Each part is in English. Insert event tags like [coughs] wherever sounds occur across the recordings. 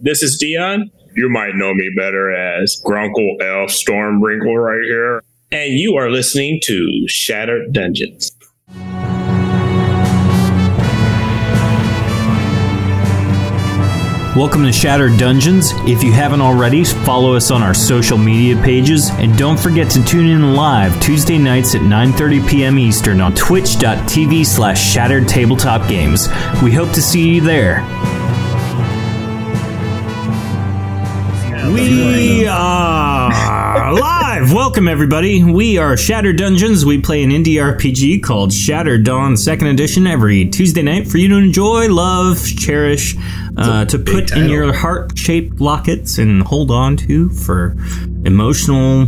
This is Dion. You might know me better as Grunkle Elf Stormbrinkle right here. And you are listening to Shattered Dungeons. Welcome to Shattered Dungeons. If you haven't already, follow us on our social media pages and don't forget to tune in live Tuesday nights at 9:30 p.m. Eastern on twitch.tv slash shattered tabletop games. We hope to see you there. We are live. Welcome, everybody. We are Shattered Dungeons. We play an indie RPG called Shattered Dawn Second Edition every Tuesday night for you to enjoy, love, cherish, uh, to put in your heart shaped lockets and hold on to for emotional.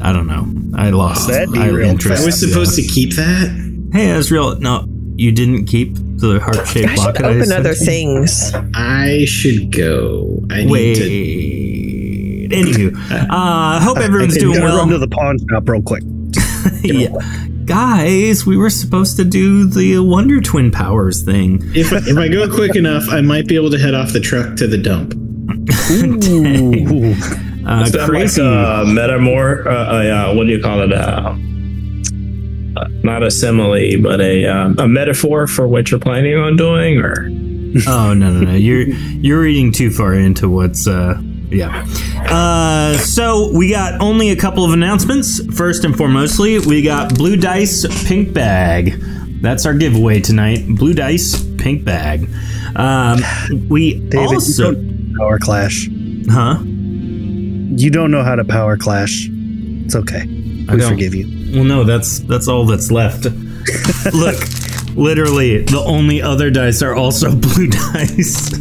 I don't know. I lost That'd be I real interest. I was supposed to keep that. Hey, Ezreal. No, you didn't keep the heart shaped I should locket. I open sent other things. I should go. I need Wait. to. Anywho, [laughs] uh, hope everyone's I can doing go well. Run to the pawn shop real quick. [laughs] yeah. Guys, we were supposed to do the Wonder Twin Powers thing. If, if I go quick enough, I might be able to head off the truck to the dump. [laughs] Ooh. Uh, Is that crazy. like a metamor? Uh, uh, what do you call it? Uh, uh, not a simile, but a um, a metaphor for what you're planning on doing, or oh no no no! You're you're reading too far into what's uh yeah. Uh, so we got only a couple of announcements. First and foremostly, we got Blue Dice Pink Bag. That's our giveaway tonight. Blue Dice Pink Bag. Um, we David, also power clash. huh? You don't know how to power clash. It's okay. I We forgive you. Well, no, that's that's all that's left. [laughs] Look, literally, the only other dice are also [laughs] blue dice.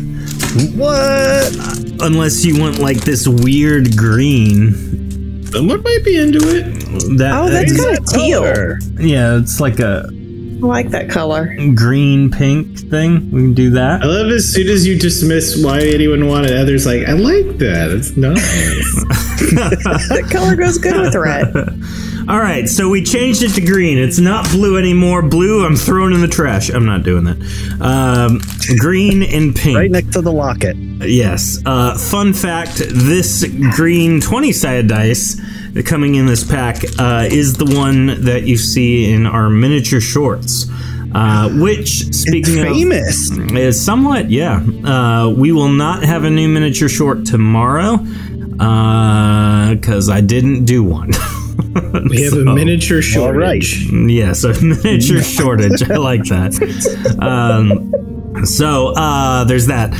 What? Unless you want like this weird green. Someone might be into it. That Oh, that's kind of teal. Color. yeah, it's like a I like that color. green pink thing. We can do that. I love as soon as you dismiss why anyone wanted others, like, I like that. It's nice. [laughs] That color goes good with red. [laughs] All right, so we changed it to green. It's not blue anymore. Blue, I'm throwing in the trash. I'm not doing that. Um, green and pink. Right next to the locket. Yes. Uh, fun fact: this green twenty-sided dice coming in this pack uh, is the one that you see in our miniature shorts. Uh, which, speaking of, Famous. is somewhat, yeah. Uh, we will not have a new miniature short tomorrow because I didn't do one. [laughs] We have a miniature shortage. Yes, a [laughs] miniature [laughs] shortage. I like that. Um, so uh, there's that.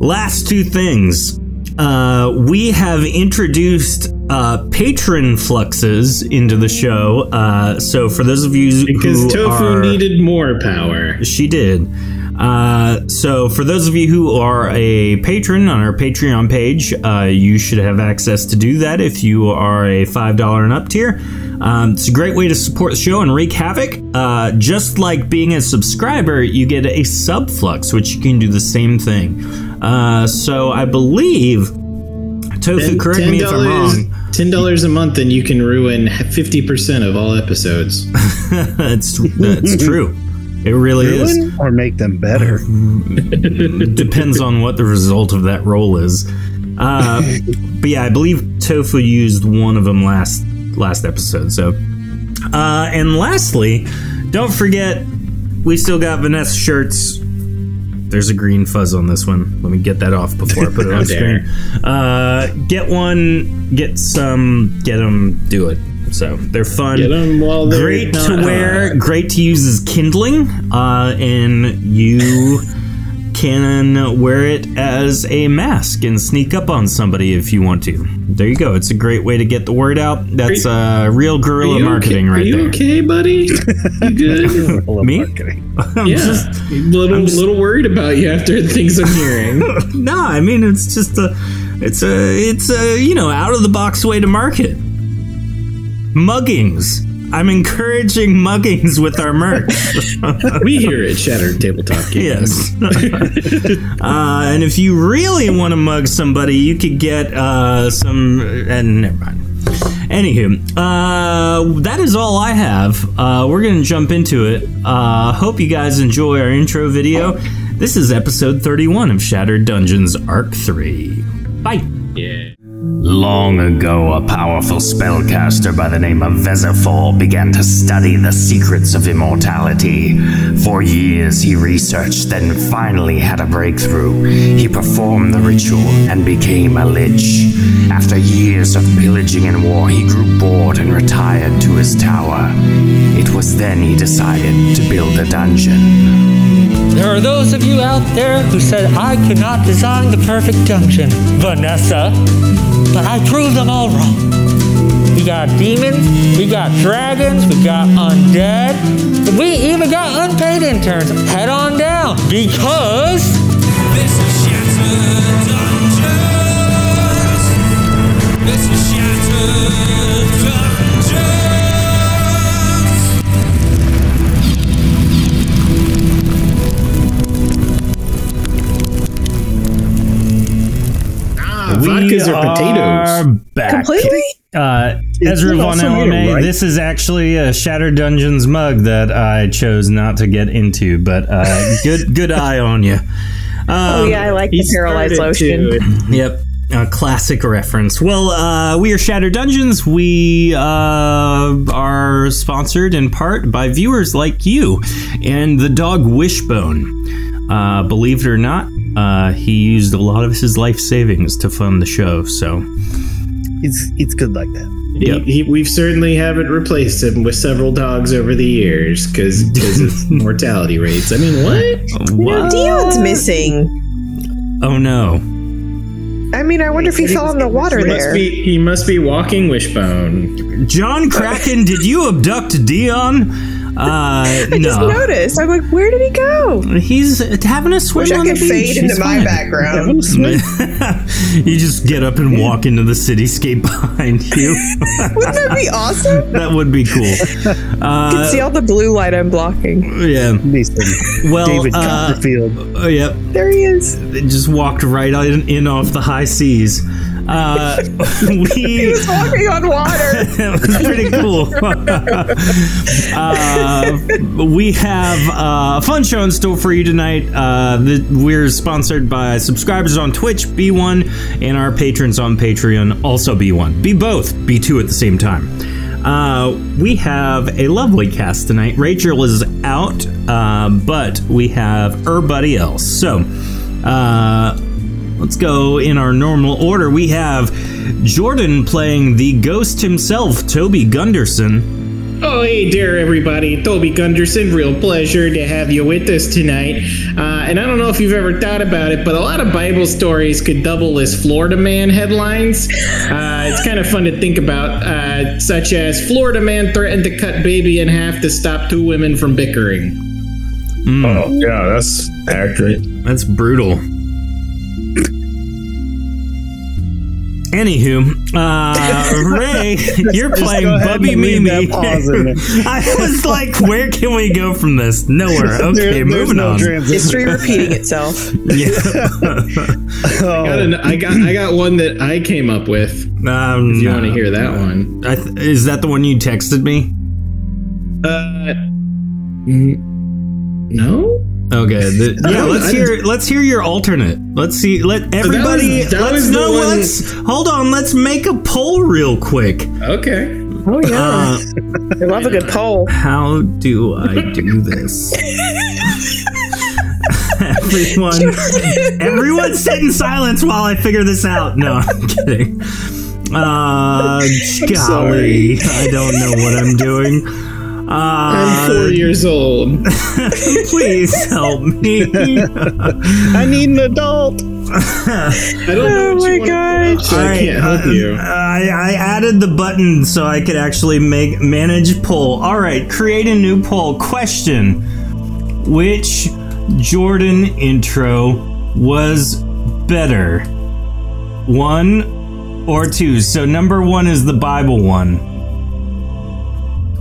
Last two things. Uh, we have introduced uh, patron fluxes into the show. Uh, so for those of you Because who Tofu are, needed more power. she did. Uh, so, for those of you who are a patron on our Patreon page, uh, you should have access to do that if you are a $5 and up tier. Um, it's a great way to support the show and wreak havoc. Uh, just like being a subscriber, you get a subflux, which you can do the same thing. Uh, so, I believe, Tofu, correct me if I'm wrong. Ten dollars a month, and you can ruin fifty percent of all episodes. [laughs] it's, it's true. [laughs] It really is. Or make them better. [laughs] depends on what the result of that roll is. Uh, but yeah, I believe Tofu used one of them last last episode. So, uh, and lastly, don't forget we still got Vanessa shirts. There's a green fuzz on this one. Let me get that off before I put it [laughs] on How screen. Uh, get one, get some, get them, do it. So they're fun Get 'em while they're great to wear, hot. great to use as kindling, uh, and you can wear it as a mask and sneak up on somebody if you want to. There you go. It's a great way to get the word out. That's uh, real guerrilla marketing okay? right Are you there. okay, buddy? [laughs] You good? [laughs] Me? marketing. [laughs] I'm yeah, just- a little little worried about you after the things I'm hearing. no, I mean it's just a, it's a, it's a you know out of the box way to market. Muggings. I'm encouraging muggings with our merch. [laughs] we here at Shattered Tabletop Games. Yes. [laughs] uh, and if you really want to mug somebody, you could get uh, some. And never mind. Anywho, uh, that is all I have. Uh, we're going to jump into it. Uh, hope you guys enjoy our intro video. This is episode 31 of Shattered Dungeons Arc 3. Bye. Yeah. Long ago, a powerful spellcaster by the name of Vezifor began to study the secrets of immortality. For years, he researched, then finally had a breakthrough. He performed the ritual and became a lich. After years of pillaging and war, he grew bored and retired to his tower. It was then he decided to build a dungeon. There are those of you out there who said I could not design the perfect dungeon, Vanessa. But I proved them all wrong. We got demons, we got dragons, we got undead, we even got unpaid interns. Head on down because This is Shattered Dungeons. This is Shattered Dungeons. Vodkas or are potatoes. back. Completely? Uh, Ezra Von also made of this is actually a Shattered Dungeons mug that I chose not to get into, but uh, good good [laughs] eye on you. Oh, yeah, I like the He paralyzed started lotion. Yep. A classic reference. Well, uh, we are Shattered Dungeons. We uh, are sponsored in part by viewers like you and the dog Wishbone. Uh, believe it or not, uh, he used a lot of his life savings to fund the show. So, It's it's good like that. He, Yep. he, we've certainly haven't replaced him with several dogs over the years because of [laughs] mortality rates. I mean, what? You know, Dion's missing. Oh no. I mean, I wonder if he fell in the water He must there. be he must be walking wishbone. John Kraken, did you abduct Dion? Uh, I just no. noticed. I'm like, where did he go? He's having a swim Wish I on the beach. fade into He's my fine. background. [laughs] you just get up and walk into the cityscape [laughs] behind you. [laughs] Wouldn't that be awesome? that would be cool. Uh, you can See all the blue light I'm blocking. yeah. Mason, Well, David uh, Copperfield. oh, yep. There he is. It just walked right in, in off the high seas. Uh, [laughs] He we was walking on water. it was [laughs] pretty cool. [laughs] uh, we have uh, a fun show in store for you tonight. Uh, the, we're sponsored by subscribers on Twitch, B1, and our patrons on Patreon, also B1. Be both, B2 at the same time. Uh, we have a lovely cast tonight. Rachel is out, uh, but we have everybody else. So, uh, Let's go in our normal order. We have Jordan playing the ghost himself, Toby Gunderson. Oh, hey there, everybody. Toby Gunderson. Real pleasure to have you with us tonight. Uh, and I don't know if you've ever thought about it, but a lot of Bible stories could double as Florida Man headlines. Uh, it's kind of fun to think about, uh, such as Florida Man threatened to cut baby in half to stop two women from bickering. Oh, yeah, that's accurate. That's brutal. Anywho, uh, [laughs] Ray, you're playing go ahead Bubby Mimi. that pause in there. [laughs] I was like, where can we go from this? Nowhere. Okay, There- moving no on. transition. History repeating [laughs] itself. Yeah. Oh, I got, an, I got I got one that I came up with. Um, If you no. want to hear that one? I th- is that the one you texted me? Uh, no. Okay. [laughs] The, yeah, don't- let's I hear. didn't- Let's hear your alternate. Let's see. Let everybody. that let's was the know. one- Let's hold on. Let's make a poll real quick. Okay. Oh, yeah. Uh, I love a good poll. how do I do this? [laughs] everyone, everyone, sit in silence while I figure this out. No, I'm kidding. Uh, golly, I don't know what I'm doing. I'm four Uh, years old. [laughs] please help me. [laughs] I need an adult. I don't know Oh my you want to put up, so I Alright, can't help uh, you. I, I added the button so I could actually make manage poll. All right, create a new poll. Question: Which Jordan intro was better? One or two? So number one is the Bible one.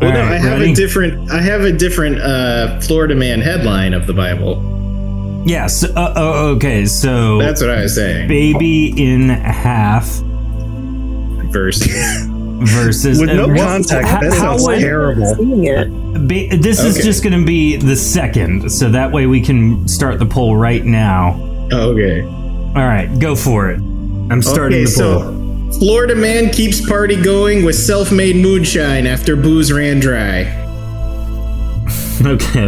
Well, no, I have ready? a different. I have a different uh, Florida Man headline of the Bible. Yes. Uh, oh, okay. So That's what I was saying. baby in half Verse. versus With no what- contact, how- that sounds would- terrible. Seeing it. Ba- this is just going to be the second, so that way we can start the poll right now. Okay. All right, go for it. I'm starting Okay, the poll. so Florida man keeps party going with self-made moonshine after booze ran dry. [laughs] okay.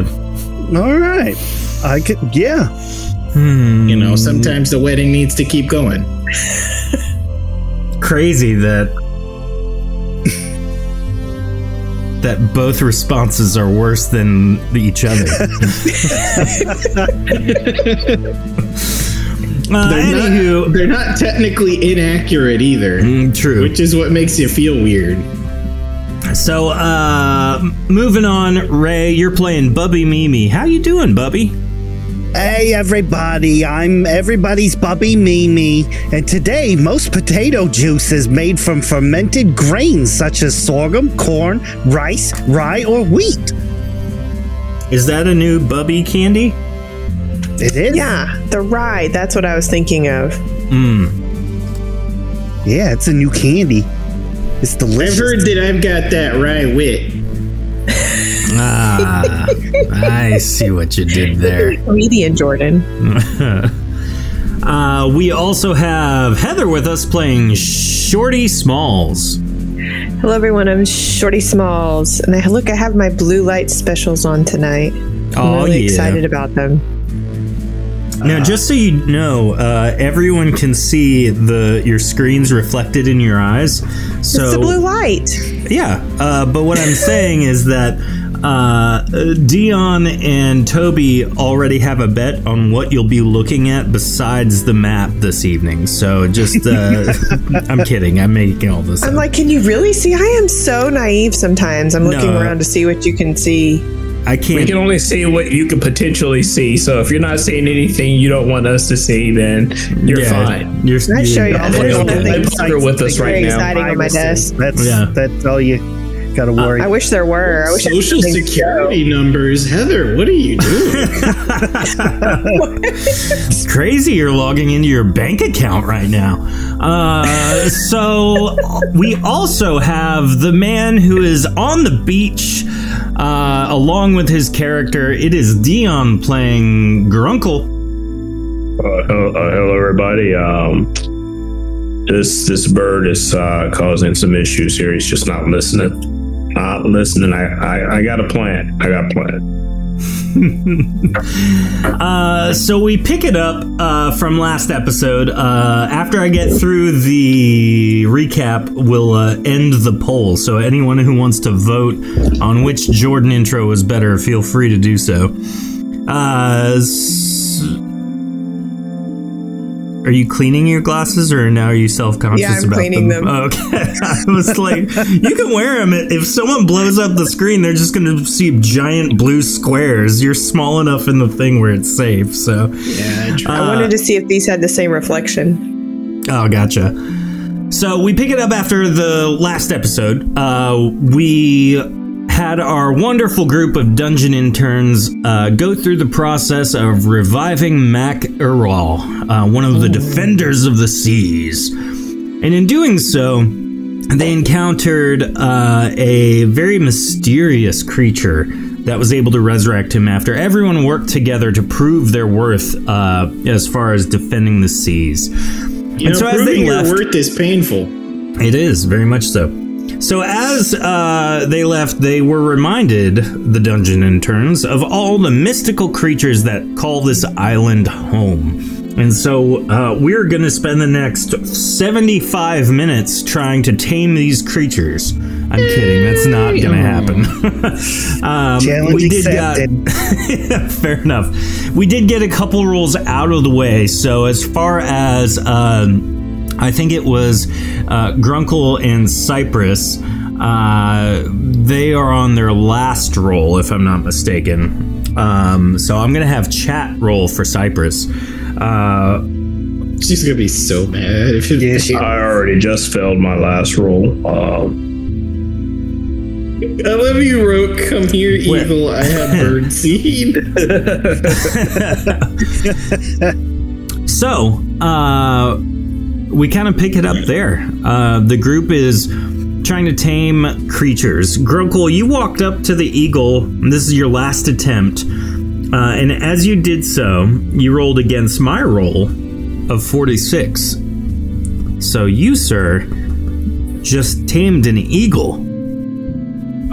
All right. I could, yeah. Hmm. You know, sometimes the wedding needs to keep going. crazy that that both responses are worse than each other. [laughs] [laughs] uh, They're anywho, not, they're not technically inaccurate either, Mm, true. which is what makes you feel weird. So, uh, moving on, Ray, you're playing Bubby Mimi. How you doing, Bubby? Hey, everybody. I'm everybody's Bubby Mimi. And today, most potato juice is made from fermented grains such as sorghum, corn, rice, rye, or wheat. Is that a new Bubby candy? It is? Yeah, the ride. That's what I was thinking of. Mm. Yeah, it's a new candy. It's I've delicious. heard that I've got that rye wit. Ah, I see what you did there. Comedian Jordan. [laughs] Uh, we also have Heather with us playing Shorty Smalls. Hello, everyone. I'm Shorty Smalls, and I look. I have my blue light specials on tonight. I'm Oh, really yeah. excited about them. Now, just so you know, uh, everyone can see the your screens reflected in your eyes. So it's the blue light. yeah, uh, but what I'm [laughs] saying is that uh, Dion and Toby already have a bet on what you'll be looking at besides the map this evening. So just, uh, [laughs] I'm kidding. I'm making all this. I'm up. like, can you really see? I am so naive sometimes. I'm looking No. around to see what you can see. I We can't. We can only see what you could potentially see. So if you're not seeing anything you don't want us to see, then you're yeah, fine. You're, Can I show you? you're- There's okay. nothing Hey, Parker with us very right now. exciting on my desk. That's Yeah. that's all you got to worry. I wish there were. I wish I could Social think so. security numbers. Heather, what are you doing? [laughs] [laughs] It's crazy you're logging into your bank account right now. Uh, so we also have the man who is on the beach uh, along with his character. It is Dion playing Grunkle. Uh, hello, uh, hello, everybody. Um, this this bird is uh, causing some issues here. He's just not listening. Not listening. I, I I got a plan. I got a plan. [laughs] Uh, so we pick it up uh, from last episode. Uh, after I get through the recap, we'll uh, end the poll. So anyone who wants to vote on which Jordan intro was better, feel free to do so. Uh, s- are you cleaning your glasses, or now are you self-conscious Yeah, I'm about cleaning them? them. [laughs] Okay, I was like, you can wear them. If someone blows up the screen, they're just going to see giant blue squares. You're small enough in the thing where it's safe. So, yeah, I Uh, wanted to see if these had the same reflection. Oh, gotcha. So we pick it up after the last episode. Uh, we had our wonderful group of dungeon interns uh, go through the process of reviving Mac Erwal, uh, one of the defenders of the seas. And in doing so, they encountered uh, a very mysterious creature that was able to resurrect him after everyone worked together to prove their worth uh, as far as defending the seas. you know, so as they proving your worth is painful. It is very much so. So as uh, they left, they were reminded the dungeon interns of all the mystical creatures that call this island home. And so uh, we're going to spend the next 75 minutes trying to tame these creatures. I'm kidding. That's not going to happen. [laughs] um, Challenge we did accepted. got- [laughs] Fair enough. We did get a couple rules out of the way. So as far as um, I think it was uh, Grunkle and Cypress. Uh, they are on their last roll, if I'm not mistaken. Um, so I'm gonna have chat roll for Cypress. Uh, She's gonna be so mad if it Yeah, she- I already just failed my last roll. Um, I love you wrote, "Come here, evil. I have [laughs] bird seed." [laughs] so uh, we kind of pick it up there. Uh, the group is trying to tame creatures. Grunkle, you walked up to the eagle. and This is your last attempt. Uh, and as you did so, you rolled against my roll of 46. So you, sir, just tamed an eagle.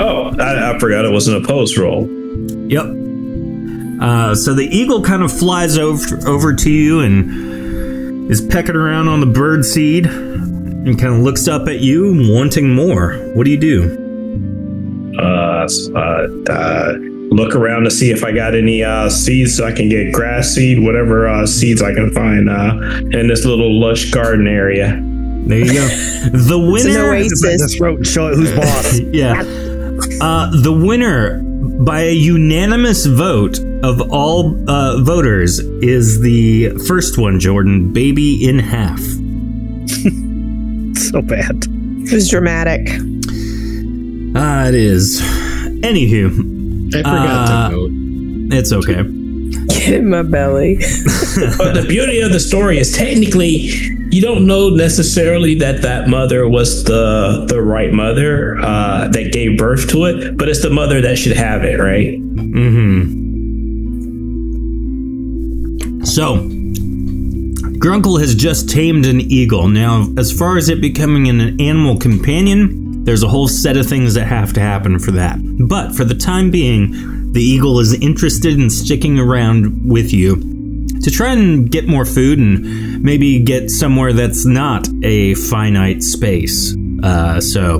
Oh, I, I forgot it was an opposed roll. Yep. Uh, so the eagle kind of flies over over to you and is pecking around on the bird seed and kind of looks up at you, wanting more. What do you do? Uh, uh, uh, look around to see if I got any uh, seeds so I can get grass seed, whatever uh, seeds I can find uh, in this little lush garden area. There you go. [laughs] The It's an winner. oasis. This throat show it who's boss. [laughs] yeah. Uh, the winner by a unanimous vote of all uh, voters is the first one, Jordan. Baby in half. [laughs] so bad. It was dramatic. Ah, it is. Anywho, I forgot Uh, to vote. it's okay. Get in my belly. [laughs] But the beauty of the story is technically you don't know necessarily that that mother was the the right mother uh, that gave birth to it, but it's the mother that should have it, right? Mm-hmm. So, Grunkle has just tamed an eagle. Now, as far as it becoming an animal companion, there's a whole set of things that have to happen for that. But for the time being, the eagle is interested in sticking around with you to try and get more food and maybe get somewhere that's not a finite space. Uh, so,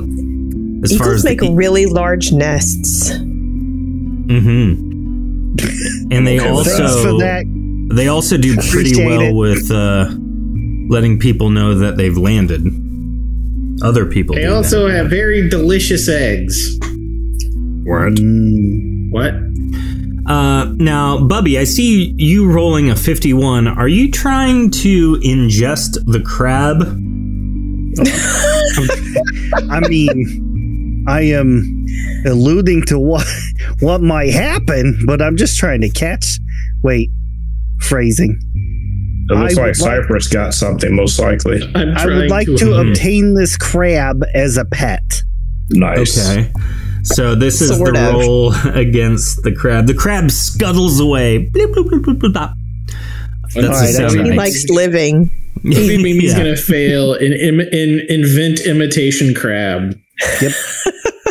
as far as Eagles the make e- really large nests. Mm-hmm. And they Thanks for also that. They also do [laughs] pretty Appreciate well it. with uh, letting people know that they've landed. Other people. They do also that. have very delicious eggs. What? Mm, What? Uh, now, Bubby, I see you rolling a fifty-one. Are you trying to ingest the crab? [laughs] I mean, I am alluding to what what might happen, but I'm just trying to catch. Wait, phrasing. It looks I like would like- Cypress got something, most likely. I'm I trying would like to, Mhm. obtain this crab as a pet. Nice. Okay. So this is Sort the of. roll [laughs] against the crab. The crab scuttles away. Bloop, bloop, bloop, bloop, bloop, bloop. That's All the right, sound that's- it He makes. likes living. Maybe [laughs] Mimi's Yeah. gonna fail in, in, in invent imitation crab. Yep,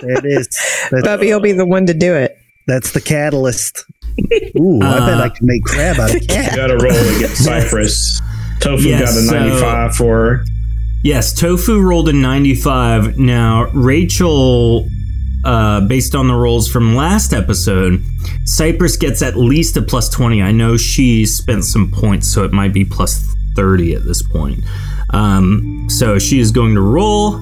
it is. That's, Bubby will be the one to do it. that's the catalyst. Ooh, I bet Uh, I can make crab out of cat. Got to roll against [laughs] Cypress. Tofu Yes, got a so- 95 for her. Yes, Tofu rolled a 95. Now, Rachel, uh, based on the rolls from last episode, Cypress gets at least a plus 20. I know she spent some points, so it might be plus 30 at this point. Um, so she is going to roll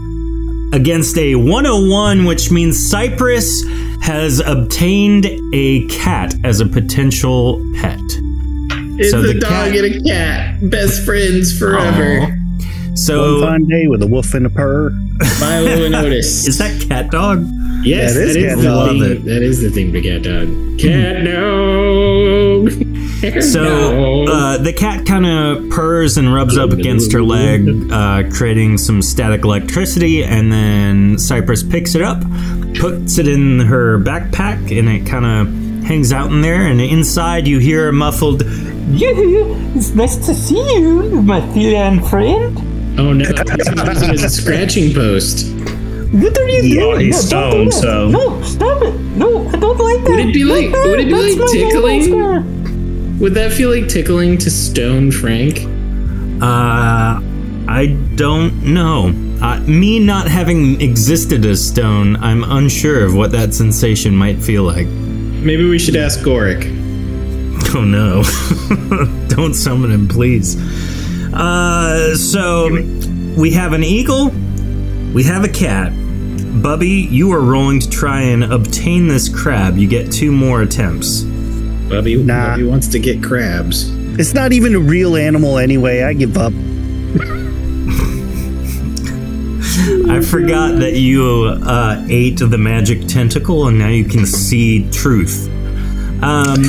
against a 101, which means Cypress has obtained a cat as a potential pet. It's So a dog cat- and a cat, best friends forever. Aw. So, One fine day with a wolf and a purr. Milo and Otis. [laughs] is that cat dog? yes, That is that is, cat the dog. thing. Love it. That is the thing to cat dog. Cat hmm. dog. [laughs] Cat [laughs] So dog. uh, the cat kind of purrs and rubs up against her leg, uh, creating some static electricity, and then Cypress picks it up, puts it in her backpack, and it kind of hangs out in there. And inside, you hear a muffled, It's nice to see you, my feline friend. oh no, It's using a scratching post. What are you Yeah, doing? he's no, don't do so- No, stop it. No, I don't like that. Would it be like- Not that. would it be like my tickling? Would that feel like tickling to stone Frank? uh, I don't know. Uh, me not having existed as stone, I'm unsure of what that sensation might feel like. Maybe we should ask Goric. [laughs] Oh no. [laughs] Don't summon him, please. Uh, so we have an eagle, we have a cat. Bubby, you are rolling to try and obtain this crab. You get two more attempts. Bubby, Nah. Bubby wants to get crabs. It's not even a real animal anyway. I give up. I forgot that you uh, ate the magic tentacle and now you can see truth. Um,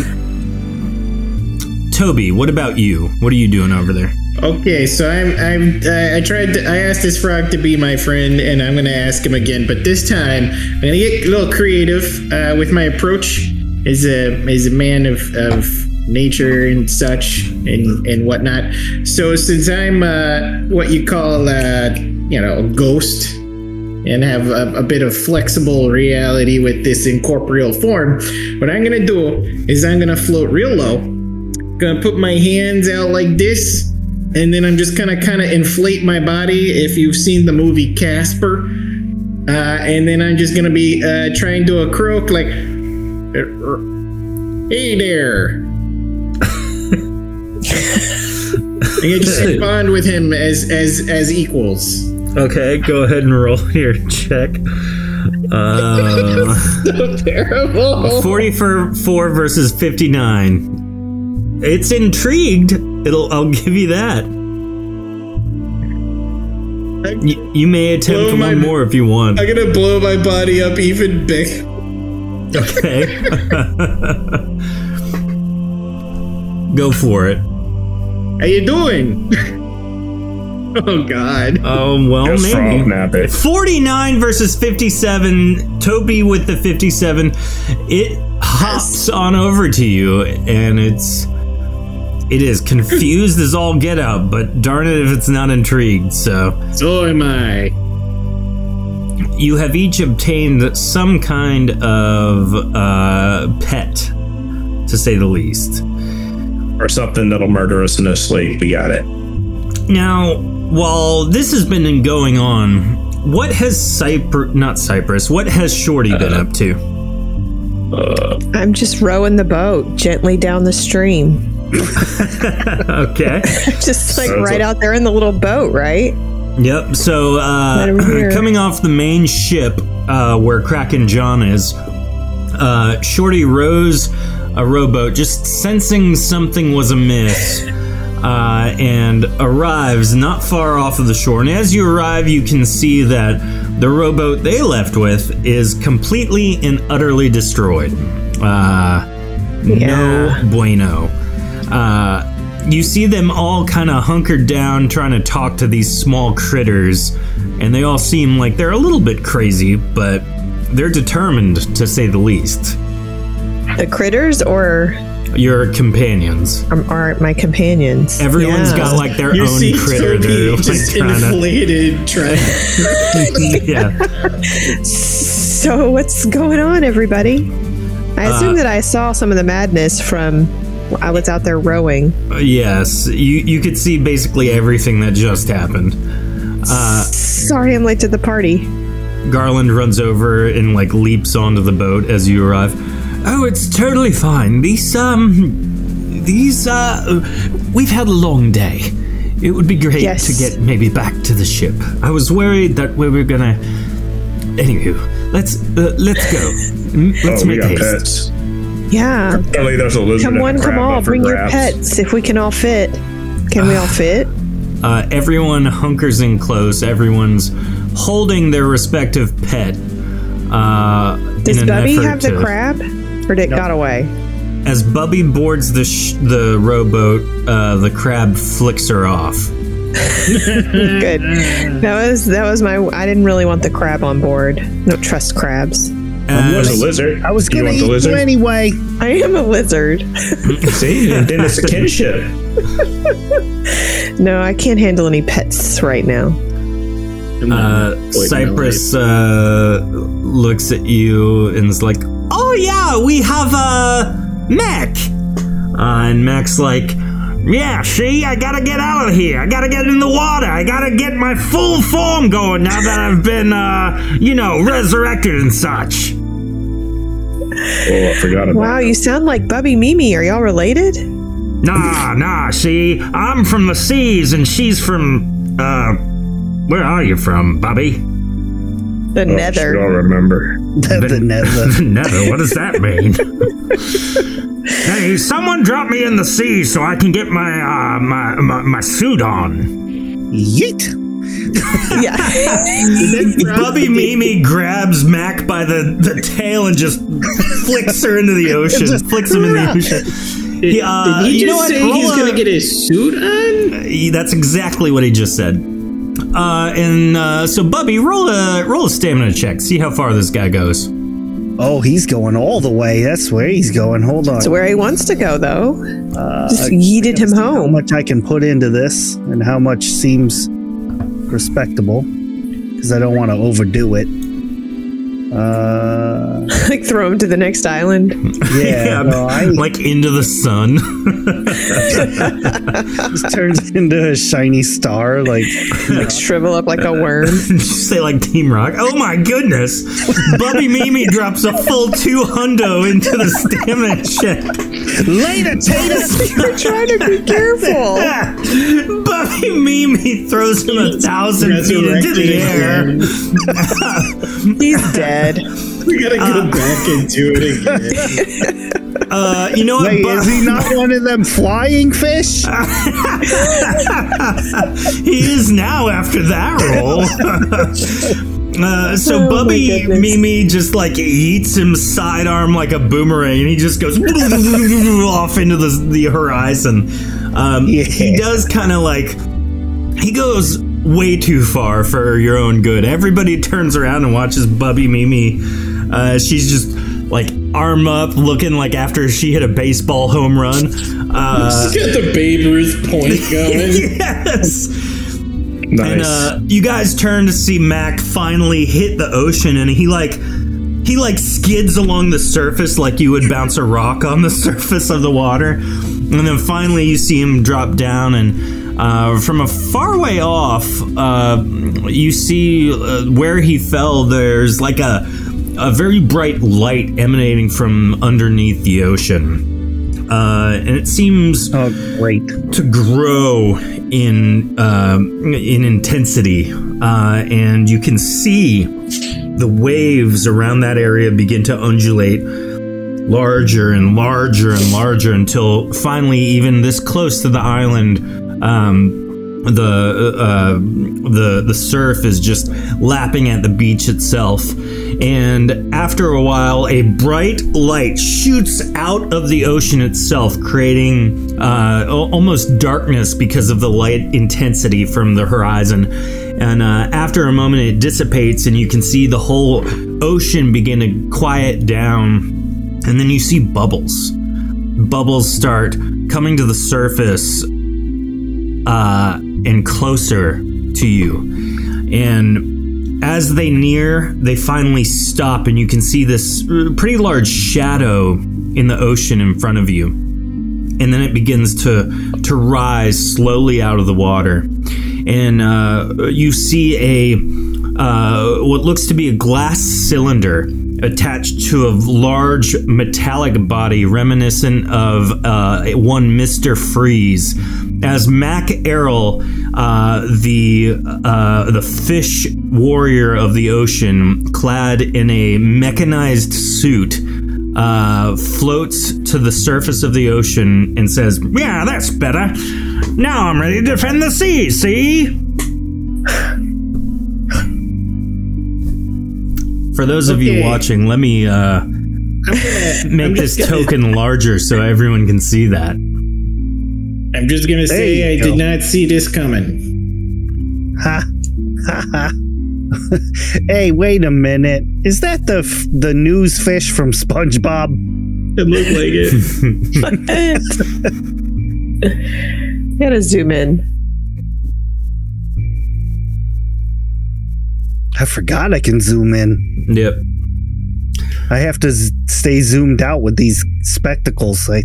Toby, what about you? What are you doing over there? Okay, so I'm I'm uh, I tried to, I asked this frog to be my friend, and I'm gonna ask him again, but this time I'm gonna get a little creative uh, with my approach. As a as a man of of nature and such and and whatnot. So since I'm uh, what you call uh, you know a ghost and have a, a bit of flexible reality with this incorporeal form, what I'm gonna do is I'm gonna float real low gonna put my hands out like this and then i'm just gonna kind of inflate my body if you've seen the movie casper uh, and then i'm just gonna be uh, trying to a croak like hey there [laughs] get just bond with him as as as equals Okay, go ahead and roll [laughs] your check. [laughs] Uh, so terrible 44 versus 59. It's intrigued. It'll. I'll give you that. You, you may attempt Blow my- more if you want. i'm gonna blow my body up even big Okay. Go for it. how you doing [laughs] oh god Oh well, Just maybe. nap it. 49 versus 57. Toby with the 57. It hops on over to you, and it's. It is confused as all get out, but darn it if it's not intrigued. So, so am i you have each obtained some kind of uh, pet, to say the least. Or something that'll murder us in our sleep. We got it. Now, while this has been going on, what has Cypress, not Cypress, what has Shorty been up to? I'm just rowing the boat gently down the stream. [laughs] Okay. [laughs] Just like Sounds right like- out there in the little boat, right? Yep. So, uh, [clears throat] coming off the main ship uh, where Kraken John is, uh, Shorty rows a rowboat, just sensing something was amiss, uh, and arrives not far off of the shore. And as you arrive, you can see that the rowboat they left with is completely and utterly destroyed. Uh, Yeah. No bueno. Uh, you see them all kind of hunkered down trying to talk to these small critters, and they all seem like they're a little bit crazy, but they're determined to say the least. The critters or Your companions. um, are my companions? Everyone's Yeah. got like their You own see critter Toby they're like just trying to. inflated, trying. [laughs] Yeah. So what's going on, everybody? I Uh, assume that I saw some of the madness from I was out there rowing. Yes. You you could see basically everything that just happened. Uh, Sorry, I'm late to the party. Garland runs over and like leaps onto the boat as you arrive. Oh, it's totally fine. These um these uh we've had a long day. It would be great Yes. to get maybe back to the ship. I was worried that we were gonna Anywho, let's uh, let's go. Let's oh, we make got haste. pets. Yeah. Apparently, there's a lizard Come and one, come all. up for Bring your pets if we can all fit. Can we all fit? Uh, everyone hunkers in close. Everyone's holding their respective pet. Uh, Does in Bubby have the to- crab? Or did it got away? As Bubby boards the sh- the rowboat, uh, the crab flicks her off. [laughs] Good. That was that was my. I didn't really want the crab on board. Don't trust crabs. There's As- a lizard. I was gonna want the eat you anyway. I am a lizard. See, then it's a kinship. No, I can't handle any pets right now. uh, Cypress uh, looks at you and is like, "Oh yeah, we have uh, Mac." Uh, and Mac's like, "Yeah, see, I gotta get out of here. I gotta get in the water. I gotta get my full form going now that I've been, uh, you know, resurrected and such." Oh, I forgot about Wow, it. you sound like Bubby Mimi. Are y'all related? Nah, nah, see, I'm from the seas and she's from, uh, where are you from, Bubby? The Oh, shit, nether. I'll remember. [laughs] The, the nether. [laughs] Nether, what does that mean? [laughs] hey, someone drop me in the sea so I can get my, uh, my, my, my suit on. Yeet. [laughs] Yeah. Bubby Mimi grabs Mac by the, the tail and just flicks her into the ocean. Just- flicks him in the [laughs] ocean. He, uh, Did he you know just what? say Roll he's gonna get his suit on? He- That's exactly what he just said. Uh, and uh, so, Bubby, roll a roll a stamina check. See how far this guy goes. Oh, he's going all the way. That's where he's going. Hold on. It's where he wants to go, though. Uh, Just yeeted him see How home. much I can put into this and how much seems respectable because I don't want to overdo it. Uh, like throw him to the next island. [laughs] yeah, no, I [laughs] like into the sun. [laughs] just turns into a shiny star. Like, like shrivel up like a worm. Say like Team Rock? Oh my goodness! Bubby Mimi drops a full two hundo into the stamina check. later, Tatus. You're trying to be careful. Bubby Mimi throws him a thousand feet into the air. He's dead. [laughs] We gotta go back into it again. [laughs] Uh, you know what? Wait, is he not one of them flying fish? [laughs] he is now after that roll. Uh, so Oh Bubby. Mimi just like eats him sidearm like a boomerang, and he just goes off into the the horizon. Um, Yeah. He does kind of like he goes way too far for your own good. Everybody turns around and watches Bubby Mimi. Uh, she's just like arm up, looking like after she hit a baseball home run. Uh, He's got the Babe Ruth point [laughs] going. yes. Nice. And uh, you guys turn to see Mac finally hit the ocean, and he like he like skids along the surface like you would bounce a rock on the [laughs] surface of the water, and then finally you see him drop down, and uh, from a far way off, uh, you see uh, where he fell. There's like a a very bright light emanating from underneath the ocean, uh, and it seems Oh, great. to grow in um in intensity, uh, and you can see the waves around that area begin to undulate larger and larger and larger until finally, even this close to the island, um, the uh, the the surf is just lapping at the beach itself. And after a while, a bright light shoots out of the ocean itself, creating uh, almost darkness because of the light intensity from the horizon. And uh, after a moment, it dissipates, and you can see the whole ocean begin to quiet down. And then you see bubbles. Bubbles start coming to the surface uh, and closer to you. And as they near, they finally stop, and you can see this uh, pretty large shadow in the ocean in front of you. And then it begins to to rise slowly out of the water, and uh, you see a uh, what looks to be a glass cylinder attached to a large metallic body reminiscent of uh, one Mister Freeze. As Mac Errol, uh, the uh, the fish warrior of the ocean, clad in a mechanized suit, uh, floats to the surface of the ocean and says, "Yeah, that's better. Now I'm ready to defend the sea. See." For those of you watching, let me uh, make this token larger so everyone can see that. I'm just gonna say I you did not see this coming. Ha ha ha. [laughs] hey, wait a minute. Is that the f- the news fish from SpongeBob? It looked like it. [laughs] Gotta zoom in. I forgot I can zoom in. Yep. I have to z- stay zoomed out with these spectacles. I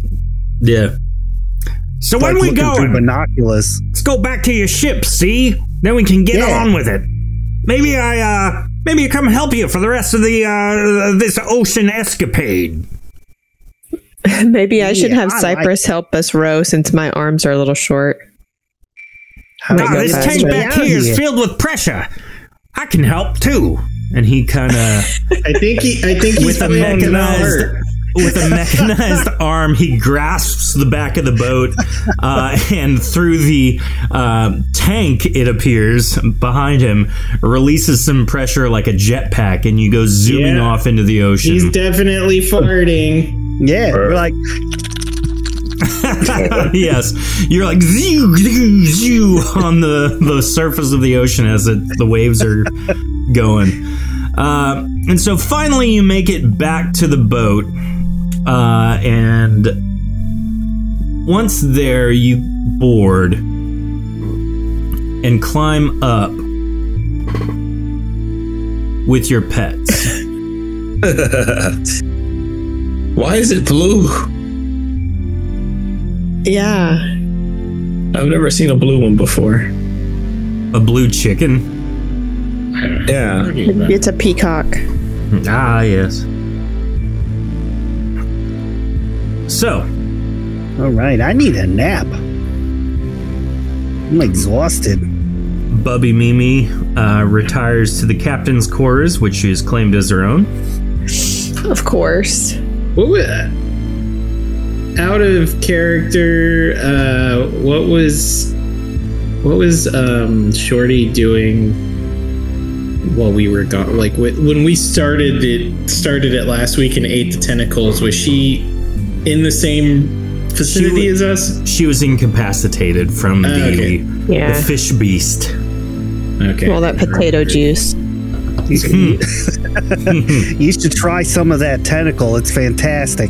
Yeah. So when like we looking through going? binoculars. Let's go back to your ship, see? Then we can get Yeah. on with it. Maybe I, uh, maybe I come help you for the rest of the, uh, this ocean escapade. [laughs] Maybe I should have I like Cypress help us row since my arms are a little short. How Might Ah, this faster. tank back here is filled with pressure. I can help too. And he kind of, [laughs] I think he. I think he's with a mechanized, hurt. With a mechanized [laughs] arm, he grasps the back of the boat, uh, and through the uh, tank, it appears behind him, releases some pressure like a jetpack, and you go zooming Yeah. off into the ocean. He's definitely farting. Yeah, we're like [laughs] yes, you're like zoo, zoo, zoo on the, the surface of the ocean as it, the waves are going. Uh, and so finally, you make it back to the boat, uh, and once there, you board and climb up with your pets. [laughs] Why is it blue? Yeah. I've never seen a blue one before. A blue chicken. Yeah. It's a peacock. Ah, yes. So, All right, I need a nap. I'm exhausted. Bubby Mimi uh, retires to the captain's quarters, which she has claimed as her own. Of course. What was out of character? Uh, what was what was um, Shorty doing while we were gone? Like when we started it, started it last week and ate the tentacles. Was she in the same facility She as us? She was incapacitated from Ah, the, okay. the Yeah. fish beast. Okay. All that potato juice. [laughs] [laughs] You should try some of that tentacle. It's fantastic.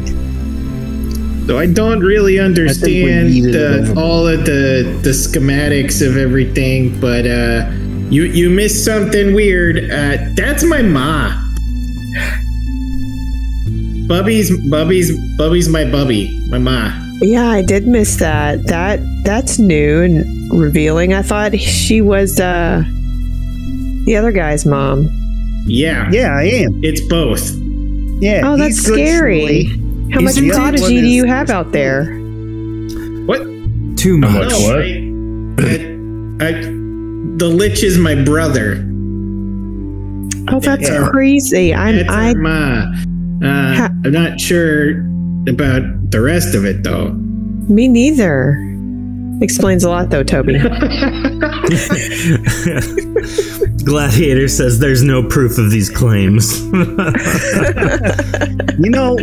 So I don't really understand needed it uh, over- all of the the schematics of everything, but uh, you you missed something weird. Uh, that's my ma. Bubby's Bubby's Bubby's my Bubby, my ma. Yeah, I did miss that. That that's new and revealing. I thought she was uh the other guy's mom. Yeah, Yeah, I am. it's both. Yeah. Oh, that's scary. Shirley. How much Isn't prodigy one do you have out there? What? Too much. much? What? I, I, I, the Lich is my brother. Oh, that's Yeah. crazy. I'm That's I our ma. Uh, Ha- I'm not sure about the rest of it though. me neither. Explains a lot though, Toby. [laughs] [laughs] Gladiator says there's no proof of these claims. [laughs] You know,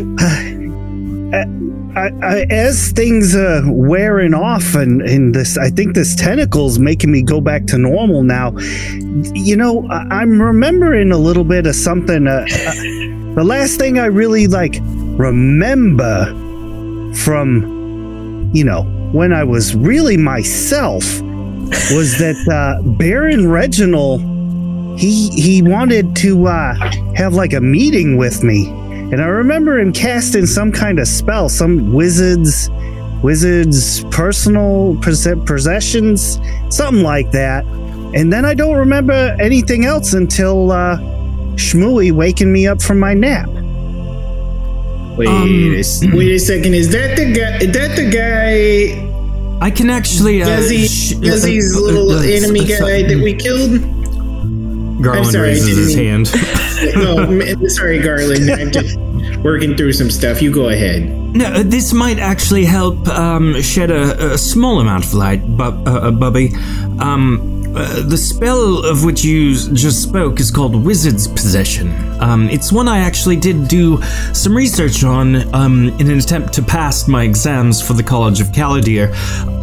I, I, as things are wearing off, and, and this, I think this tentacle's making me go back to normal now. You know, I, I'm remembering a little bit of something. Uh, uh, the last thing I really like remember from, you know, when I was really myself was [laughs] that uh, Baron Reginald he he wanted to uh, have like a meeting with me, and I remember him casting some kind of spell, some wizards wizards personal possessions, something like that. And then I don't remember anything else until uh, Shmooey waking me up from my nap. Wait, Um, a, [clears throat] wait a second. Is that the guy? Is that the guy? I can actually. Uh, Guzzy, sh- Guzzy's uh, uh, little uh, enemy uh, guy that we killed? Garland sorry, raises his hand. [laughs] no, sorry, Garland. I'm just working through some stuff. You go ahead. No, uh, this might actually help um, shed a, a small amount of light, bu- Bubby. Um, uh, the spell of which you just spoke is called Wizard's Possession. Um, it's one I actually did do some research on um, in an attempt to pass my exams for the College of Caladir.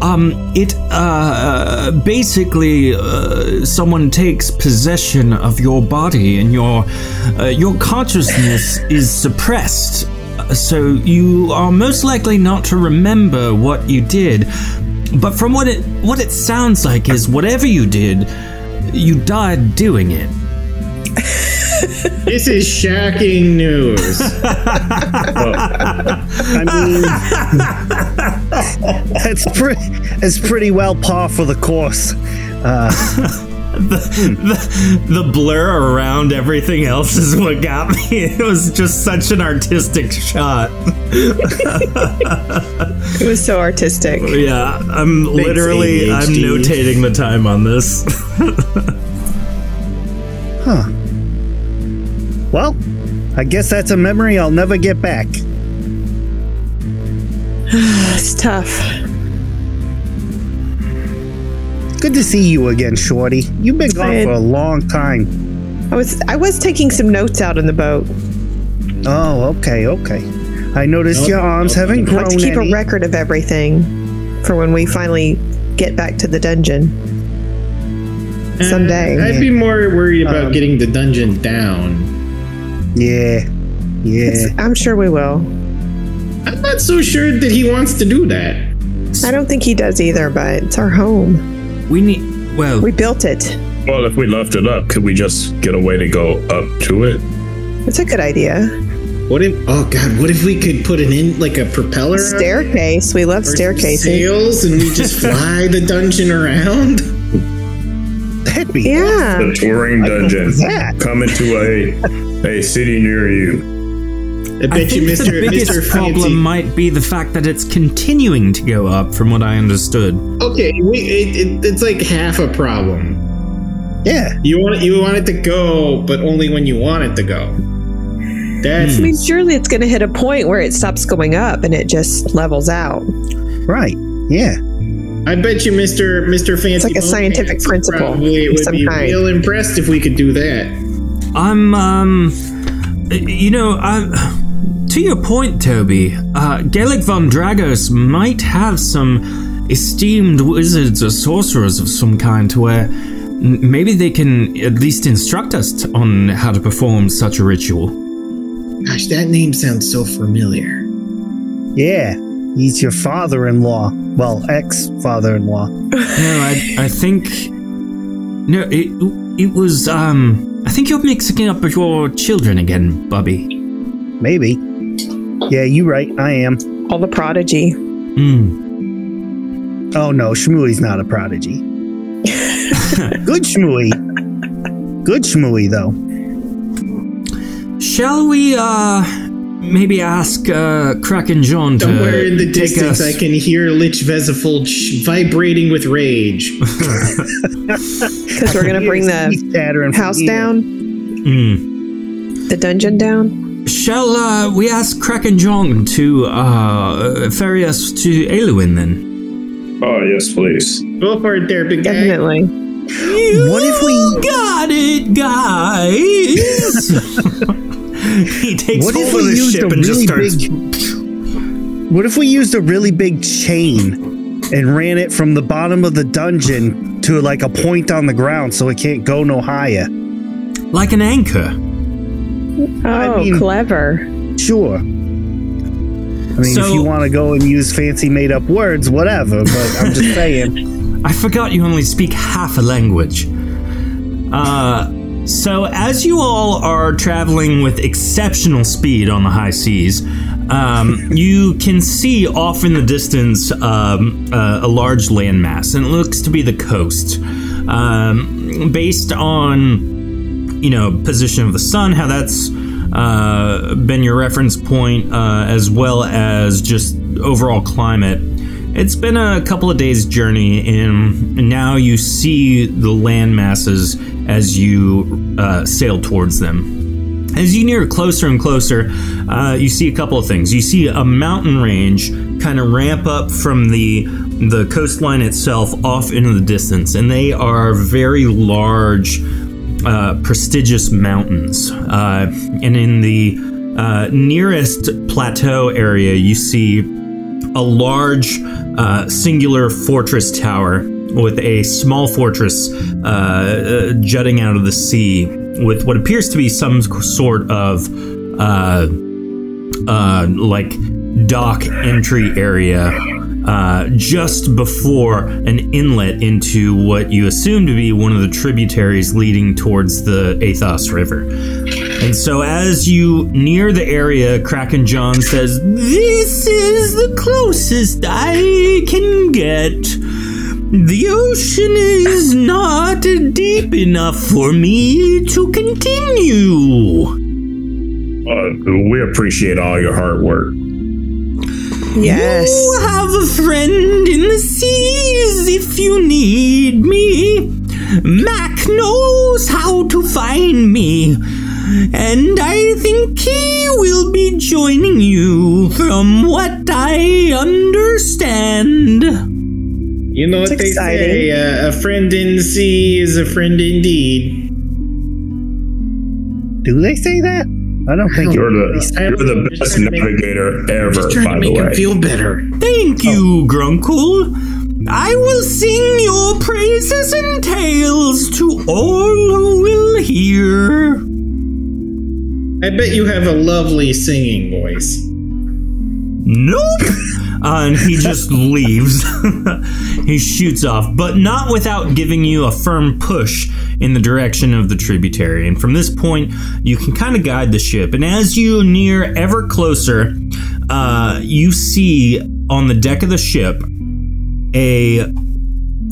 Um, it uh, basically uh, someone takes possession of your body and your uh, your consciousness [laughs] is suppressed so you are most likely not to remember what you did. But from what it what it sounds like is whatever you did, you died doing it. This is shocking news. I mean, that's pretty. It's pretty well par for the course. Uh, [laughs] The, the blur around everything else is what got me. [laughs] It was just such an artistic shot. It was so artistic. [laughs] Yeah, I'm literally I'm notating the time on this. Huh. Well, I guess that's a memory I'll never get back. [sighs] It's tough. Good to see you again, Shorty. You've been gone I- for a long time. I was I was taking some notes out in the boat. Oh, okay, okay. I noticed Nope, your arms nope, haven't nope. grown Let's keep any. a record of everything for when we finally get back to the dungeon. Someday. Uh, I'd be more worried about Um, getting the dungeon down. yeah, yeah. It's- I'm sure we will. I'm not so sure that he wants to do that. I don't think he does either, but it's our home. We need. Well, We built it. Well, if we left it up, could we just get a way to go up to it? It's a good idea. What if? Oh God! What if we could put an in like a propeller Staircase. We love staircases. sails, and we [laughs] just fly the dungeon around? That'd be Yeah. The touring dungeon for that. coming to a a city near you. I bet I you, think Mister the biggest Mister problem Fancy. might be the fact that it's continuing to go up, from what I understood. Okay, we it, it, it's like half a problem. Yeah, You want it, you want it to go, but only when you want it to go. That's I mean, surely it's going to hit a point where it stops going up and it just levels out. right. Yeah. I bet you, Mister Mister Fancy. It's like a scientific Pants principle Probably of would some be kind. real impressed if we could do that. I'm, um, you know, I'm. To your point, Toby, uh, Gaelic von Dragos might have some esteemed wizards or sorcerers of some kind to where maybe they can at least instruct us t- on how to perform such a ritual. Gosh, that name sounds so familiar. Yeah. He's your father in law. Well, ex father in law. No, I, I think. No, it, it was, um, I think you're mixing up with your children again, Bubby. Maybe. Yeah, you're right. I am. All the prodigy. Hmm. Oh no, Shmooey's not a prodigy. [laughs] Good Shmooey. Good Shmooey though. Shall we, uh, maybe ask, uh, Kraken John to Somewhere in the take distance, us- I can hear Lich Vesifold sh- vibrating with rage. [laughs] Because we're going to bring the He's chattering from house down, Hmm. the dungeon down. Shall uh, we ask Kraken John to uh, ferry us to Eluin then? Oh yes, please. Go for it, there, big guy. Definitely. What if we- got it, guys? [laughs] [laughs] he takes What if hold we of the used ship a and just really starts. big? What if we used a really big chain and ran it from the bottom of the dungeon to like a point on the ground so it can't go no higher? like an anchor. Oh, mean- clever. Sure. I mean, if you want to go and use fancy made up words, whatever, but I'm just [laughs] saying. I forgot you only speak half a language. Uh, so as you all are traveling with exceptional speed on the high seas, um, [laughs] you can see off in the distance um, uh, a large landmass, and it looks to be the coast. Um, based on you know position of the sun, how that's uh, been your reference point, uh, as well as just overall climate. It's been a couple of days' journey, and now you see the land masses as you uh, sail towards them. As you near closer and closer, uh, you see a couple of things. You see a mountain range kind of ramp up from the the coastline itself off into the distance, and they are very large, uh, prestigious mountains. Uh, and in the uh, nearest plateau area, you see a large uh, singular fortress tower with a small fortress uh, uh, jutting out of the sea with what appears to be some sort of uh, uh, like dock entry area uh, just before an inlet into what you assume to be one of the tributaries leading towards the Athos River. And so, as you near the area, Kraken John says, This is the closest I can get. The ocean is not deep enough for me to continue. Uh, we appreciate all your hard work. Yes. You have a friend in the seas if you need me. Mac knows how to find me. And I think he will be joining you from what I understand. You know It's what they exciting. say: uh, a friend in the sea is a friend indeed. Do they say that? I don't think You're the you're the I'm just best trying to make- navigator ever. Just trying By to the make him feel better. Thank you, Grunkle. I will sing your praises and tales to all who will hear. I bet you have a lovely singing voice. Nope. Uh, and he just [laughs] leaves. [laughs] he shoots off, but not without giving you a firm push in the direction of the tributary. And from this point, you can kind of guide the ship. And as you near ever closer, uh, you see on the deck of the ship a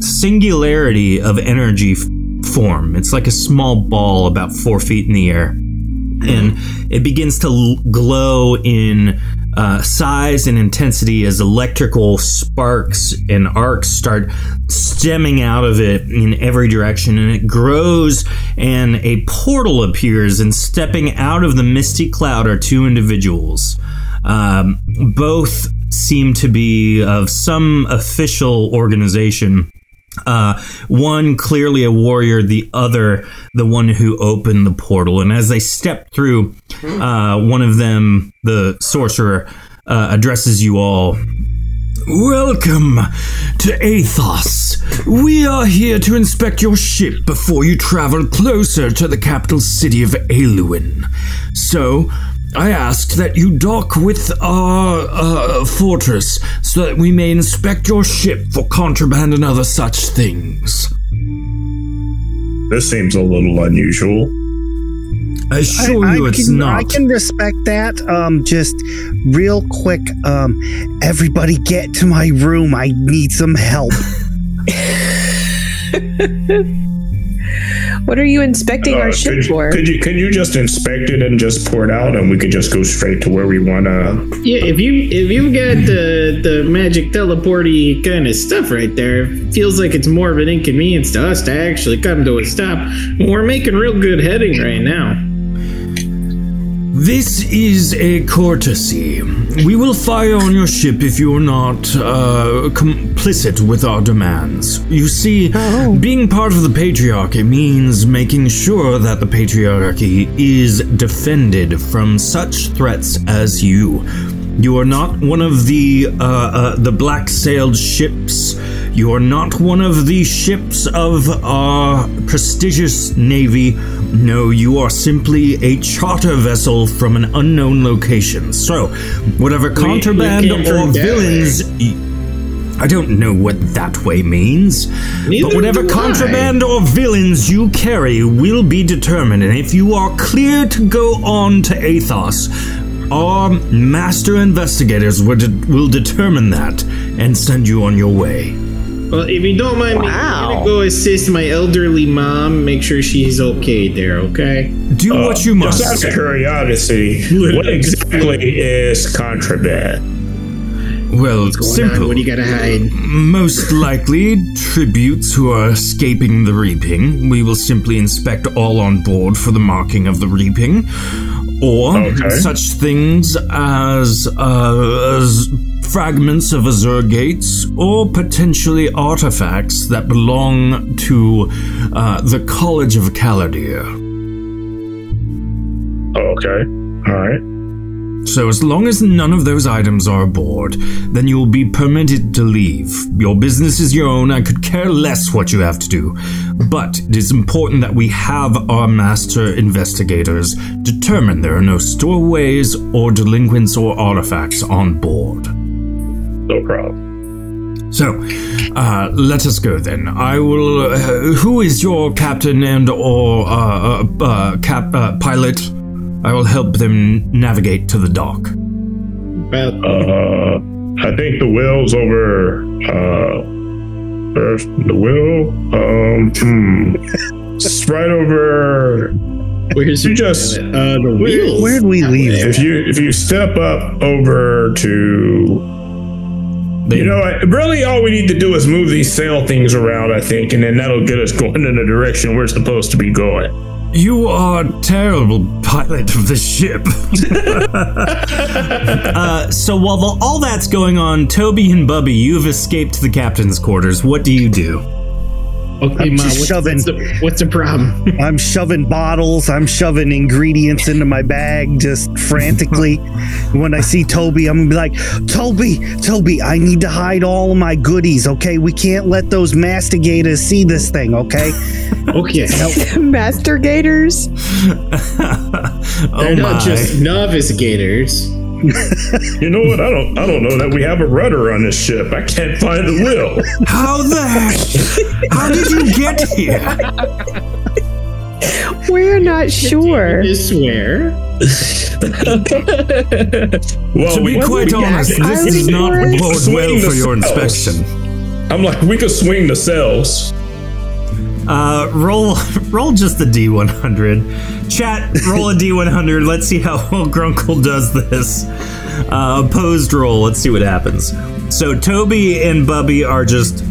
singularity of energy f- form. It's like a small ball about four feet in the air and it begins to l- glow in uh, size and intensity as electrical sparks and arcs start stemming out of it in every direction. And it grows and a portal appears and stepping out of the misty cloud are two individuals. Um, both seem to be of some official organization uh, one clearly a warrior, the other the one who opened the portal. And as they step through, uh, one of them, the sorcerer, uh, addresses you all. Welcome to Athos. We are here to inspect your ship before you travel closer to the capital city of Aluin. So, I asked that you dock with our uh, fortress so that we may inspect your ship for contraband and other such things. this seems a little unusual. I assure I, you it's can, not. I can respect that. Um, just real quick, um, everybody get to my room. I need some help. [laughs] What are you inspecting Uh, our ship could, for? could you can you just inspect it and just pour it out, and we could just go straight to where we want to? Yeah, if you if you got the the magic teleporty kind of stuff right there, feels like it's more of an inconvenience to us to actually come to a stop. We're making real good heading right now. This is a courtesy. We will fire on your ship if you are not uh, complicit with our demands. You see, being part of the patriarchy means making sure that the patriarchy is defended from such threats as you. You are not one of the uh, uh, the black sailed ships. You are not one of the ships of our prestigious navy. No, you are simply a charter vessel from an unknown location. So, whatever contraband or villains. I don't know what that way means. Neither but whatever do I. contraband or villains you carry will be determined, and if you are clear to go on to Athos, our master investigators will, de- will determine that and send you on your way. Well, if you don't mind me, I'm gonna go assist my elderly mom, make sure she's okay there. Okay. Do what you must. Just out of curiosity, what [laughs] exactly is contraband? well, Going simple. on, What do you gotta hide? Most likely, tributes who are escaping the reaping. We will simply inspect all on board for the marking of the reaping. Or Okay. such things as, uh, as fragments of Azure gates, or potentially artifacts that belong to uh, the College of Caladir. Okay, all right. So, as long as none of those items are aboard, then you will be permitted to leave. Your business is your own. I could care less what you have to do. But it is important that we have our master investigators determine there are no stowaways or delinquents or artifacts on board. No problem. So, uh, let us go then. I will. Uh, who is your captain and or uh, uh, uh, cap uh, pilot? I will help them navigate to the dock. Uh, I think the wheel's over. Uh, there's the wheel. Um, hmm. it's [laughs] right over. where's You just uh the wheels? Where'd we leave? It? If you if you step up over to They- You know, really, all we need to do is move these sail things around, I think, and then that'll get us [laughs] going in the direction we're supposed to be going. You are a terrible pilot of the ship. [laughs] uh, so while the, all that's going on, Toby and Bubby, you've escaped the captain's quarters. What do you do? Okay, I'm Ma, just what's, shoving- what's the, what's the problem? [laughs] I'm shoving bottles, I'm shoving ingredients into my bag just frantically. when I see Toby, I'm gonna be like, Toby, Toby, I need to hide all of my goodies, okay? We can't let those mastigators see this thing, okay? [laughs] Okay. [laughs] Master Gators. oh They're my. not just novice gators. [laughs] You know what? I don't. I don't know that we have a rudder on this ship. I can't find the wheel. [laughs] How the heck? How did you get here? We're not sure. I swear. Well, To we, be quite we- honest, I this was does not worried. bode well for your cells. inspection. I'm like, we could swing the cells. Uh, roll, [laughs] roll just the D100. Chat, roll a D100. Let's see how well Grunkle does this. Uh, opposed roll. Let's see what happens. So Toby and Bubby are just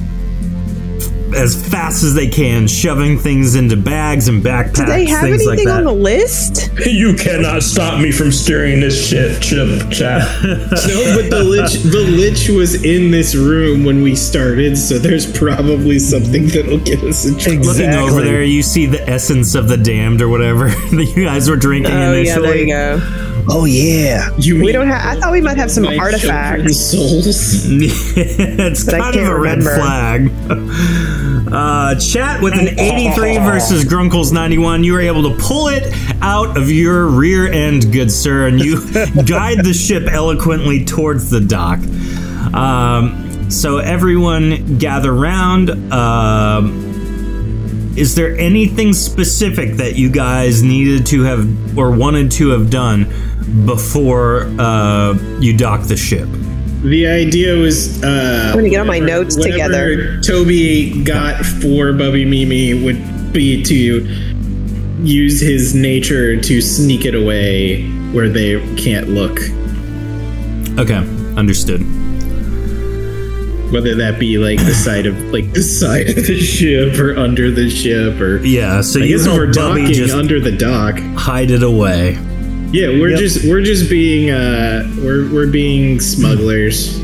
as fast as they can, shoving things into bags and backpacks, Do they have things anything like that. on the list? [laughs] You cannot stop me from steering this shit, chip chat. [laughs] No, but the lich, the lich was in this room when we started, so there's probably something that'll get us in trouble. Looking over there, you see the essence of the damned or whatever [laughs] that you guys were drinking Oh yeah, there you go. Oh yeah. You We don't have. I thought we might have some artifacts. souls. it's But I kind of can't a red flag. Uh, chat with an 83 versus Grunkle's 91. You were able to pull it out of your rear end, good sir, and you [laughs] guide the ship eloquently towards the dock. Um, so everyone gather round. Um, is there anything specific that you guys needed to have or wanted to have done before uh, you dock the ship? The idea was uh, I'm gonna get all my notes whatever together. Toby got for Bubby Mimi would be to use his nature to sneak it away where they can't look. Okay, understood. Whether that be like the side of like the side of the ship or under the ship or Yeah, so I you guess if we're help Bubby docking just under the dock. hide it away. Yeah, we're Yep. just we're just being uh we're we're being smugglers.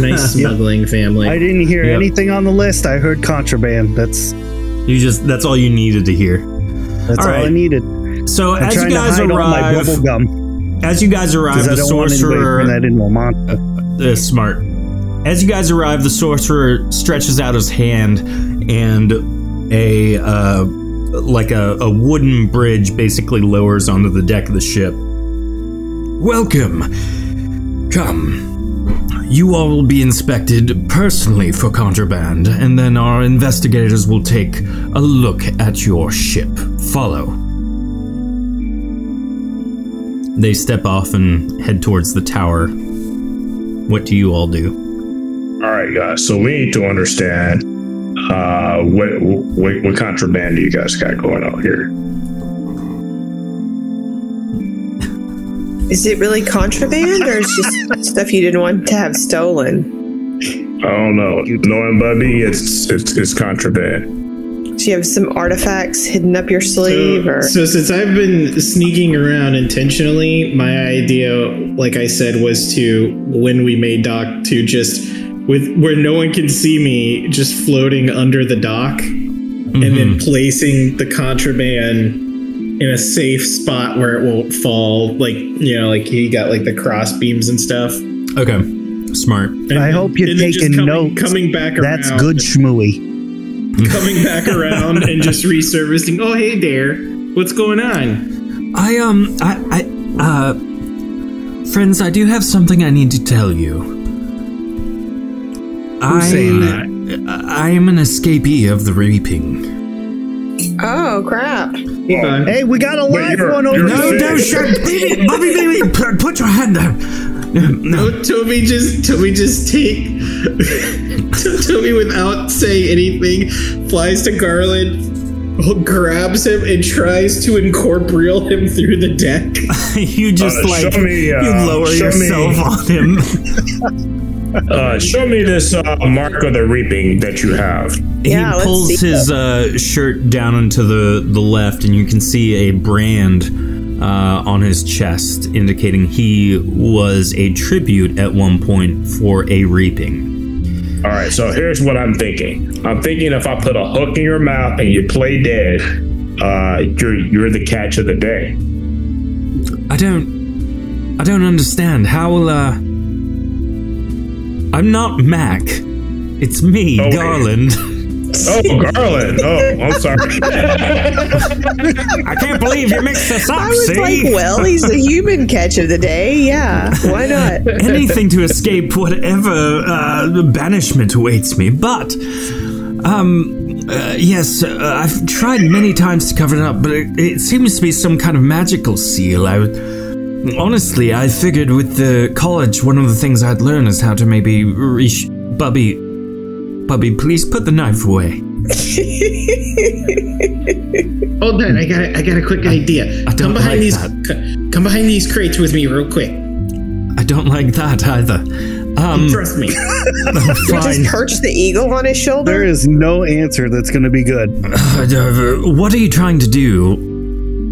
Nice [laughs] smuggling family. I didn't hear Yep. anything on the list. I heard contraband. That's You just that's all you needed to hear. that's All all, I needed. So I'm as you guys to hide all my arrive, bubble gum as you guys arrive, because I the don't want anybody to sorcerer turn that into a monster. uh, smart. As you guys arrive, the sorcerer stretches out his hand, and a uh, like a, a wooden bridge basically lowers onto the deck of the ship. Welcome. Come. You all will be inspected personally for contraband, and then our investigators will take a look at your ship. Follow. They step off and head towards the tower. What do you all do? All right, guys. So we need to understand uh, what, what what contraband do you guys got going on here? Is it really contraband, or is just [laughs] stuff you didn't want to have stolen? I don't know. Knowing Bubby, it's it's, it's contraband. Do you have some artifacts hidden up your sleeve, So, or so since I've been sneaking around intentionally, my idea, like I said, was to when we made dock to just with where no one can see me, just floating under the dock, and then placing the contraband in a safe spot where it won't fall. Like you know, like he got like the cross beams and stuff. Okay, smart. And I hope you're and then just taking coming, notes. Coming back around. That's good Shmooey. [laughs] [laughs] Coming back around and just resurfacing. Oh, hey there. What's going on? I um I I uh friends, I do have something I need to tell you. I saying that? I am an escapee of the reaping. oh crap? Uh, Hey, we got a live one over you're- No, here. no, shut baby, Bobby, baby, put, put your hand down. No, No, Toby just Toby just take [laughs] Toby without saying anything flies to Garland, grabs him and tries to incorporeal him through the deck. [laughs] you just Uh, like me, uh, you lower show me- yourself on him. [laughs] Uh, show me this uh, mark of the reaping that you have. Yeah, he pulls his uh, shirt down into the the left, and you can see a brand uh, on his chest, indicating he was a tribute at one point for a reaping. All right, so here's what I'm thinking. I'm thinking if I put a hook in your mouth and you play dead, uh, you're you're the catch of the day. I don't. I don't understand. How will, uh. I'm not Mac. It's me, Oh, wait. Garland. Oh, Garland. Oh, I'm sorry. [laughs] I can't believe you mixed us up, I was see? like, well, he's the human catch of the day. Yeah, why not? [laughs] Anything to escape whatever uh, banishment awaits me. But, um, uh, yes, uh, I've tried many times to cover it up, but it, it seems to be some kind of magical seal. I would. Honestly, I figured with the college, one of the things I'd learn is how to maybe reach. Bubby. Bubby, please put the knife away. [laughs] Hold on, I got I got a quick idea. I don't come behind like these that. c- come behind these crates with me real quick. I don't like that either. Um, Trust me. [laughs] fine. Just perch the eagle on his shoulder. There is no answer that's going to be good. Uh, [sighs] what are you trying to do?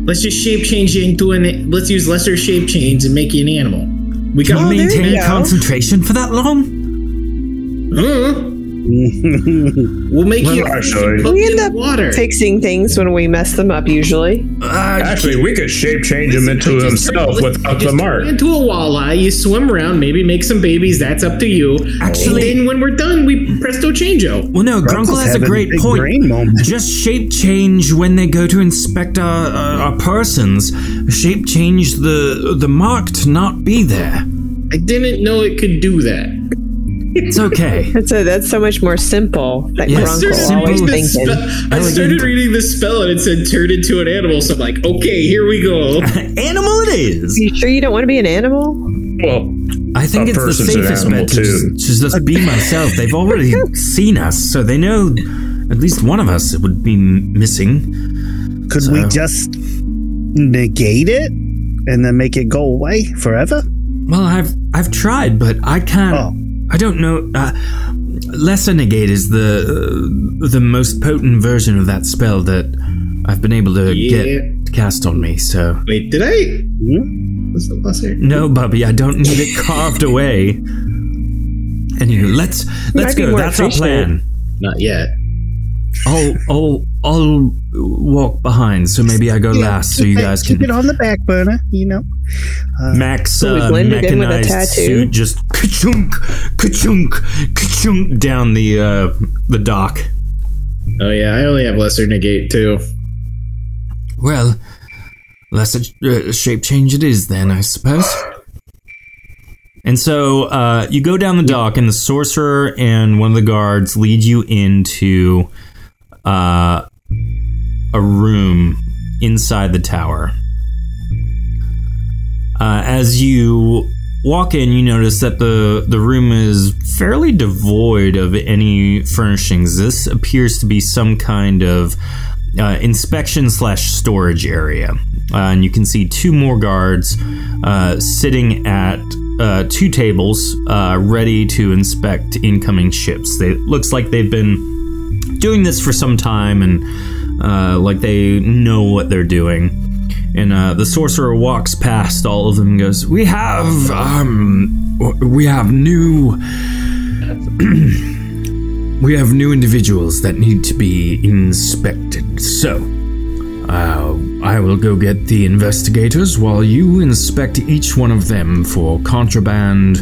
Let's just shape change you into an. Let's use lesser shape change and make you an animal. We Can got you there you maintain concentration for that long? Uh, [laughs] we'll make you actually- put we end up water. fixing things when we mess them up. Usually, Uh, Actually, we could shape change him into Just- himself just- without the mark. Into a walleye, you swim around, maybe make some babies. That's up to you. Actually- and then when we're done, we presto changeo. well, no, Grunkle has a great big point. [laughs] Just shape change when they go to inspect our, our, our persons. Shape change the the mark to not be there. I didn't know it could do that. It's okay. [laughs] that's a, that's so much more simple. That Yes, Grunkle simple, always reading thinking. the spe- I started reading the spell and it said turn into an animal. So I'm like, okay, here we go. [laughs] Animal it is. You sure you don't want to be an animal? Well, I think it's the safest bet to just, to just be myself. They've already [laughs] seen us, so they know at least one of us would be m- missing. Could So- we just negate it and then make it go away forever? Well, I've I've tried, but I can't. Oh. I don't know. Uh, Lesser negate is the uh, the most potent version of that spell that I've been able to Yeah. get cast on me. So Wait, did I? Hmm? What's the lesser? no, Bubby, I don't need it carved away. Anywho, let's let's go. That's our plan. Not yet. I'll I'll I'll walk behind, so maybe I go last, so you Keep it- guys can keep it on the back burner, you know. Max we uh, blended in with a mechanized tattoo. suit just ka-chunk, ka-chunk, ka-chunk down the uh, the dock. Oh yeah, I only have lesser negate too. Well, lesser uh, shape change it is then, I suppose. And so uh, you go down the dock, and the sorcerer and one of the guards lead you into uh, a room inside the tower. Uh, as you walk in, you notice that the the room is fairly devoid of any furnishings. This appears to be some kind of uh, inspection slash storage area, uh, and you can see two more guards uh, sitting at uh, two tables, uh, ready to inspect incoming ships. It looks like they've been doing this for some time, and uh, like they know what they're doing. And uh, the sorcerer walks past all of them and goes, "We have, um, we have new, [clears throat] we have new individuals that need to be inspected. So, uh, I will go get the investigators while you inspect each one of them for contraband,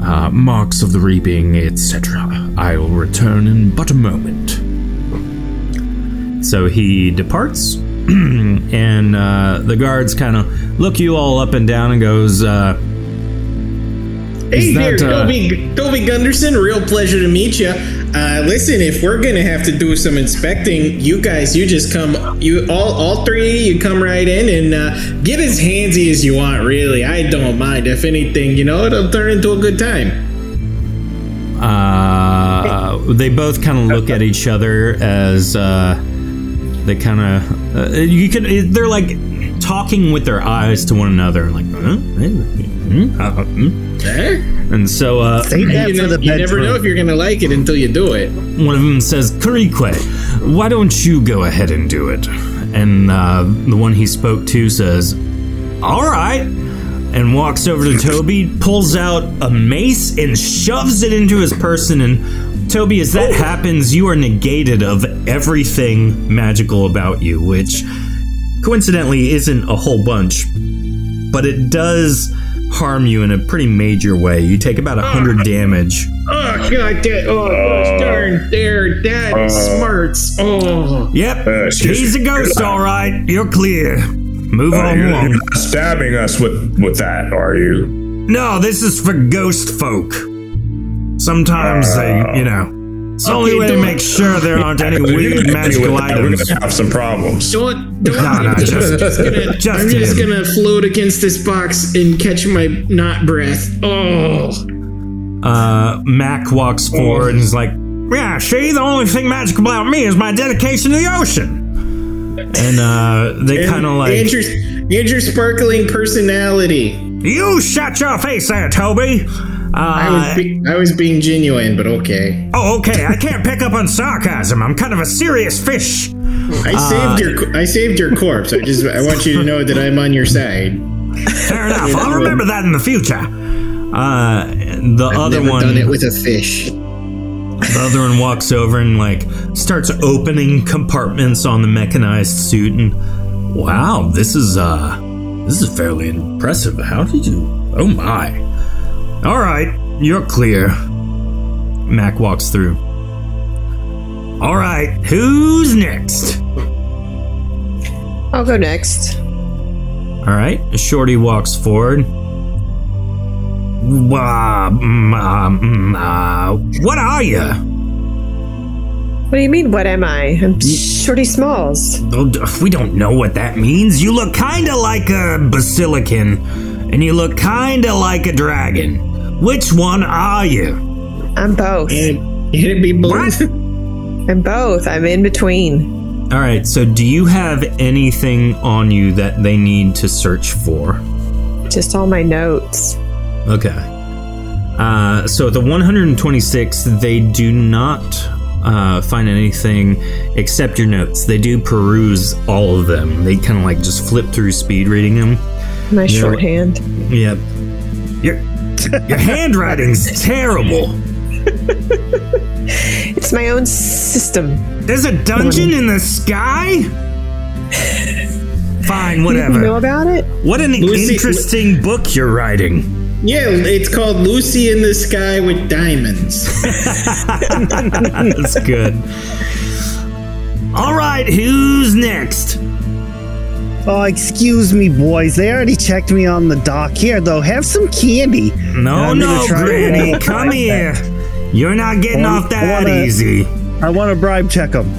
uh, marks of the reaping, etc. I will return in but a moment." So he departs, [clears throat] and uh, the guards kind of look you all up and down and goes, uh, Hey Is there, that, uh, Toby, Toby Gunderson. Real pleasure to meet you. Uh, listen, if we're gonna have to do some inspecting, you guys, you just come, you all, all three, you come right in and uh, get as handsy as you want. Really, I don't mind. If anything, you know, it'll turn into a good time. uh, they both kind of look at each other as uh, they kind of, uh, you can, they're like talking with their eyes to one another, like, huh? Hmm? Uh, hmm? Eh? and so uh, Save that You, for know, the you never know if you're gonna like it until you do it. one of them says, Karikwe, why don't you go ahead and do it? And uh, the one he spoke to says, All right. And walks over to Toby, pulls out a mace, and shoves it into his person. And Toby, as that happens, you are negated of everything magical about you, which coincidentally isn't a whole bunch, but it does harm you in a pretty major way. You take about a hundred damage. Oh god, that, oh gosh darn, there, that smarts. Oh, Yep, Uh, he's a ghost, all right. You're clear. Move Uh, on you're, along. you're not stabbing us with with that, are you? No, this is for ghost folk. Sometimes they, you know, it's the only Okay, way to make sure there aren't any weird gonna- magical We're gonna have some problems. don't, don't. No, no, I'm just- just gonna, just I'm just him. gonna float against this box and catch my not breath. Oh, Uh, Mac walks forward and is like, "Yeah, see, the only thing magical about me is my dedication to the ocean." And uh, they kind of like, and your, and your sparkling personality. "You shut your face there, Toby." I was, Uh, be, I was being genuine, but okay. oh, okay. I can't pick up on sarcasm. I'm kind of a serious fish. I saved your, I saved your corpse. I just, I want you to know that I'm on your side. Fair [laughs] enough. I'll remember that in the future. Uh, the other Never one, done it with a fish. the other one walks over and like starts opening compartments on the mechanized suit, and wow, this is uh, this is fairly impressive. How did you? Oh my! All right, you're clear. Mac walks through. All right, who's next? I'll go next. All right, Shorty walks forward. Wah, mm, uh, mm, uh, what are you? What do you mean? What am I? I'm Shorty Smalls. We don't know what that means. You look kind of like a basilican, and you look kind of like a dragon. Which one are you? I'm both. And it, it'd be both. I'm both. I'm in between. All right, so do you have anything on you that they need to search for? Just all my notes. Okay. Uh, so the 126, they do not uh, find anything except your notes. They do peruse all of them. They kind of like just flip through speed reading them. My Yeah. shorthand. Yep. Your your [laughs] handwriting's terrible. [laughs] It's my own system. There's a dungeon in the sky. Fine, You know about it? What an Lucy- interesting book you're writing. Yeah, it's called Lucy in the Sky with Diamonds. [laughs] That's good. All right, who's next? Oh, excuse me, boys. They already checked me on the dock. Here, though, have some candy. No, no, try Granny, [laughs] come like here. You're not getting I off that I wanna- easy. I want to bribe check them.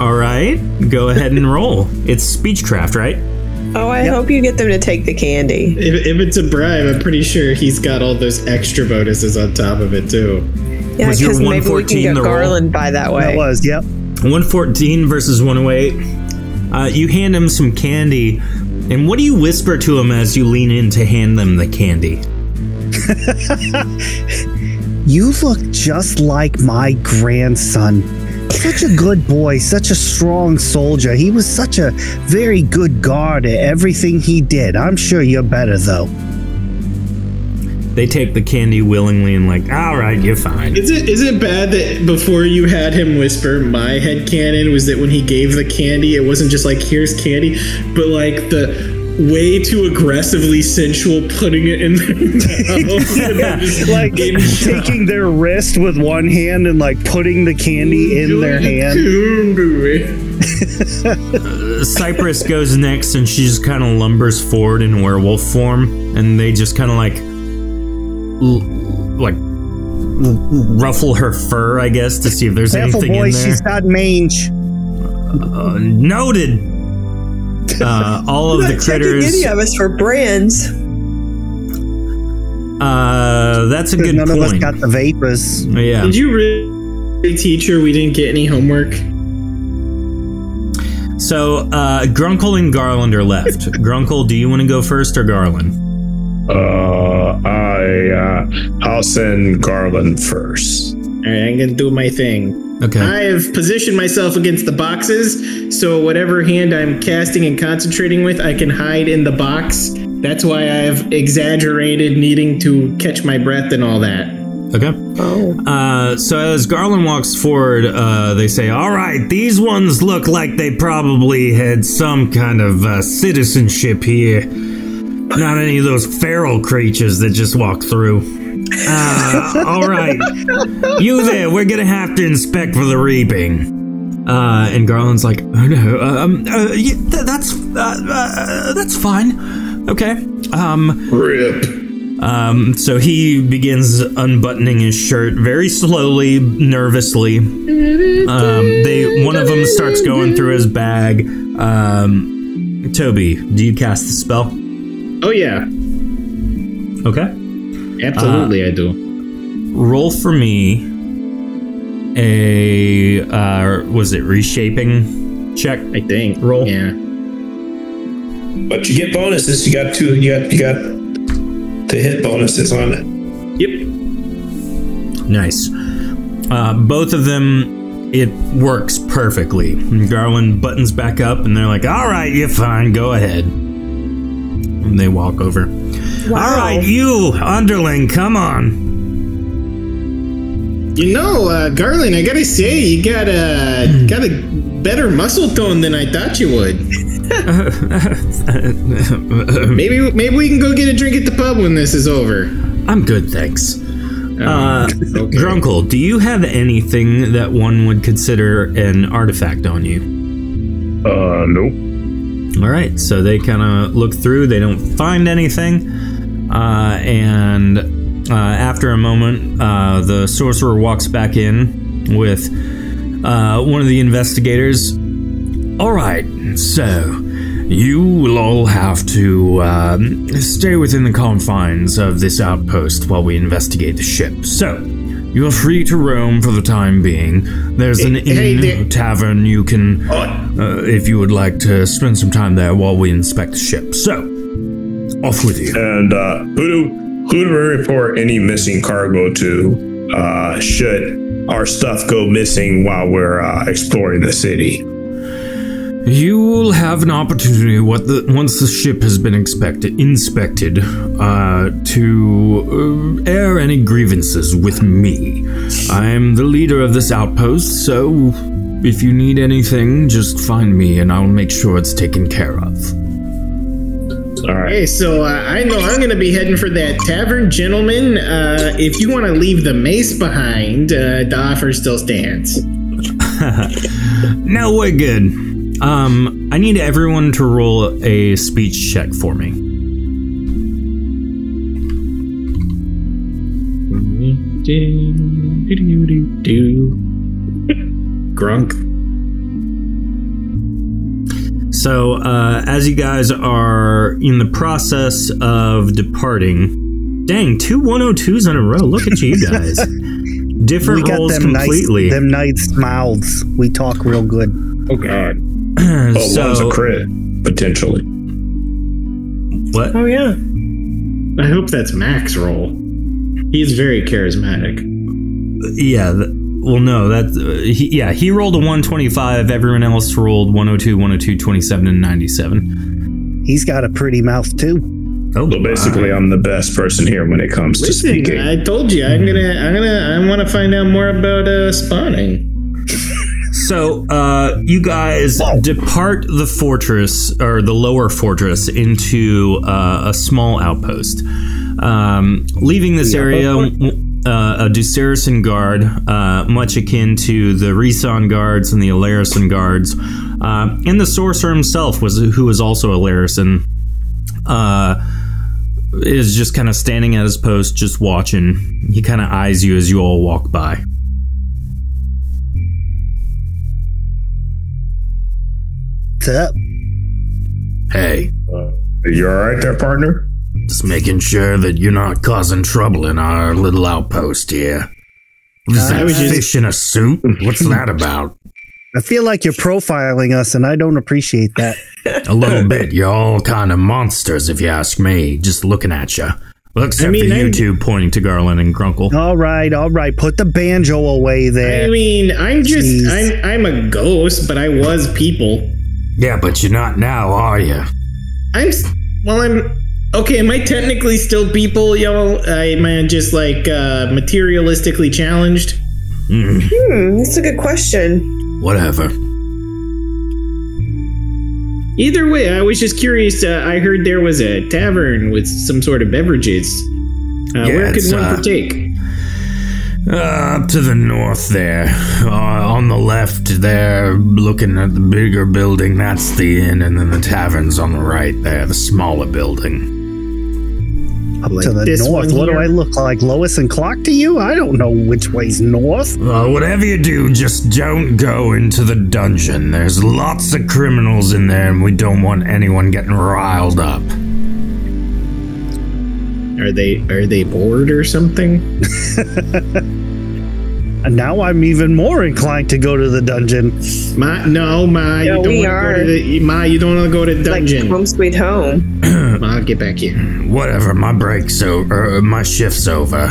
All right, go ahead and roll. It's speechcraft, right? Oh, I hope you get them to take the candy. if, if it's a bribe, I'm pretty sure he's got all those extra bonuses on top of it too. Yeah, because maybe we 114 can the get roll? Garland by that way. That was, yep. 114 versus 108. Uh, you hand him some candy, and what do you whisper to him as you lean in to hand them the candy? [laughs] You look just like my grandson. Such a good boy, such a strong soldier. He was such a very good guard at everything he did. I'm sure you're better, though. They take the candy willingly and like, all right, you're fine. Is it is it bad that before you had him whisper, my head canon was that when he gave the candy, it wasn't just like here's candy, but like the way too aggressively sensual putting it in their [laughs] mouth. Yeah, like taking their wrist with one hand and like putting the candy in their hand. Uh, Cypress goes next, and she just kind of lumbers forward in werewolf form, and they just kind of like, l- like ruffle her fur, I guess, to see if there's Careful, anything boy, in there. she's got mange. Uh, noted. Uh, all of the not checking critters. any of us for brands. Uh, that's a good None of us point. got the vapors. yeah. Did you really teach her we didn't get any homework? So, uh, Grunkle and Garland are left. [laughs] Grunkle, do you want to go first or Garland? Uh, I uh, I'll send Garland first. All right, I'm gonna do my thing. Okay. I have positioned myself against the boxes, so whatever hand I'm casting and concentrating with, I can hide in the box. That's why I've exaggerated needing to catch my breath and all that. Okay. Oh. Uh, so as Garland walks forward, uh, they say, "All right, these ones look like they probably had some kind of uh, citizenship here. Not any of those feral creatures that just walk through." Uh, all right, you there? We're gonna have to inspect for the reaping. Uh, and Garland's like, "Oh no, um, uh, yeah, th- that's uh, uh, that's fine. Okay. Um, Rip. um, so he begins unbuttoning his shirt very slowly, nervously. Um, they one of them starts going through his bag. Um, Toby, do you cast the spell? Oh yeah, Okay. absolutely I do. Roll for me a uh, was it reshaping check? I think. Roll. Yeah. But you get bonuses. You got two. You got you got the hit bonuses on it. Yep. Nice. Uh, both of them, it works perfectly. Garland buttons back up, and they're like, "All right, you're fine. Go ahead." And they walk over. All right, you underling, come on. You know, uh, Garland, I gotta say, you got a got a better muscle tone than I thought you would. [laughs] maybe maybe we can go get a drink at the pub when this is over. I'm good, thanks. Uh, okay. Grunkle, do you have anything that one would consider an artifact on you? Uh, nope. All right, so they kind of look through. They don't find anything, uh, and uh, after a moment, uh, the sorcerer walks back in with uh, one of the investigators. All right, so you will all have to um, stay within the confines of this outpost while we investigate the ship. So. You are free to roam for the time being. There's an Hey, inn there- tavern you can uh, if you would like to spend some time there while we inspect the ship. So, off with you. And uh, who do who do we report any missing cargo to? Uh, should our stuff go missing while we're uh, exploring the city? You will have an opportunity what the, once the ship has been expected, inspected uh, to uh, air any grievances with me. I am the leader of this outpost, so if you need anything, just find me and I'll make sure it's taken care of. All right. Hey, so uh, I know I'm gonna be heading for that tavern, gentlemen. Uh, if you want to leave the mace behind, uh, the offer still stands. [laughs] No, we're good. Um, I need everyone to roll a speech check for me. Grunk. So, uh, as you guys are in the process of departing, dang, two 102s in a row. Look at you guys. [laughs] Different we got roles them completely. nice, them nice mouths. We talk real good. Oh God. Oh, one's a crit potentially. what? Oh yeah. I hope that's Mac's role. He's very charismatic. Yeah. th- well, no, that uh, he, yeah, he rolled a 125. Everyone else rolled 102, 102, 27, and 97. He's got a pretty mouth too. Oh, So basically, I'm the best person here when it comes to speaking. I told you I'm gonna, I'm gonna, I want to find out more about uh, spawning. [laughs] So, uh, you guys depart the fortress or the lower fortress into uh, a small outpost. Um, leaving this area, uh, a Ducerison guard, uh, much akin to the Reson guards and the Alarison guards, uh, and the sorcerer himself was who was also a Larison. Uh, is just kind of standing at his post, just watching. He kind of eyes you as you all walk by. What's up? Hey, uh, you all right there, partner? Just making sure that you're not causing trouble in our little outpost here. What is uh, I that was just- fish in a suit? What's that about? I feel like you're profiling us, and I don't appreciate that. [laughs] A little bit. You're all kind of monsters, if you ask me. Just looking at you. Well, except I mean, for you I'm- two, pointing to Garland and Grunkle. All right, all right. Put the banjo away there. I mean, I'm just, Jeez. I'm, I'm a ghost, but I was people. Yeah, but you're not now, are you? I'm, well, I'm Okay, am I technically still people, y'all? I am I just like uh, materialistically challenged? Hmm, that's a good question. Whatever. Either way, I was just curious. Uh, I heard there was a tavern with some sort of beverages. Uh, Yeah, where could one uh, partake? Uh, up to the north there. Uh, on the left there, looking at the bigger building, that's the inn, and then the tavern's on the right there, the smaller building. Up Like to the this north. one What do? I look like, Lois and Clark to you? I don't know which way's north. Uh, whatever you do, just don't go into the dungeon. There's lots of criminals in there, and we don't want anyone getting riled up. Are they are they bored or something? And [laughs] now I'm even more inclined to go to the dungeon. Ma, no, Ma, Yeah, you don't we want to are. go to the Ma. You don't want to go to dungeon. Like home sweet home. Ma, get back here. Whatever, my break's over. Uh, my shift's over.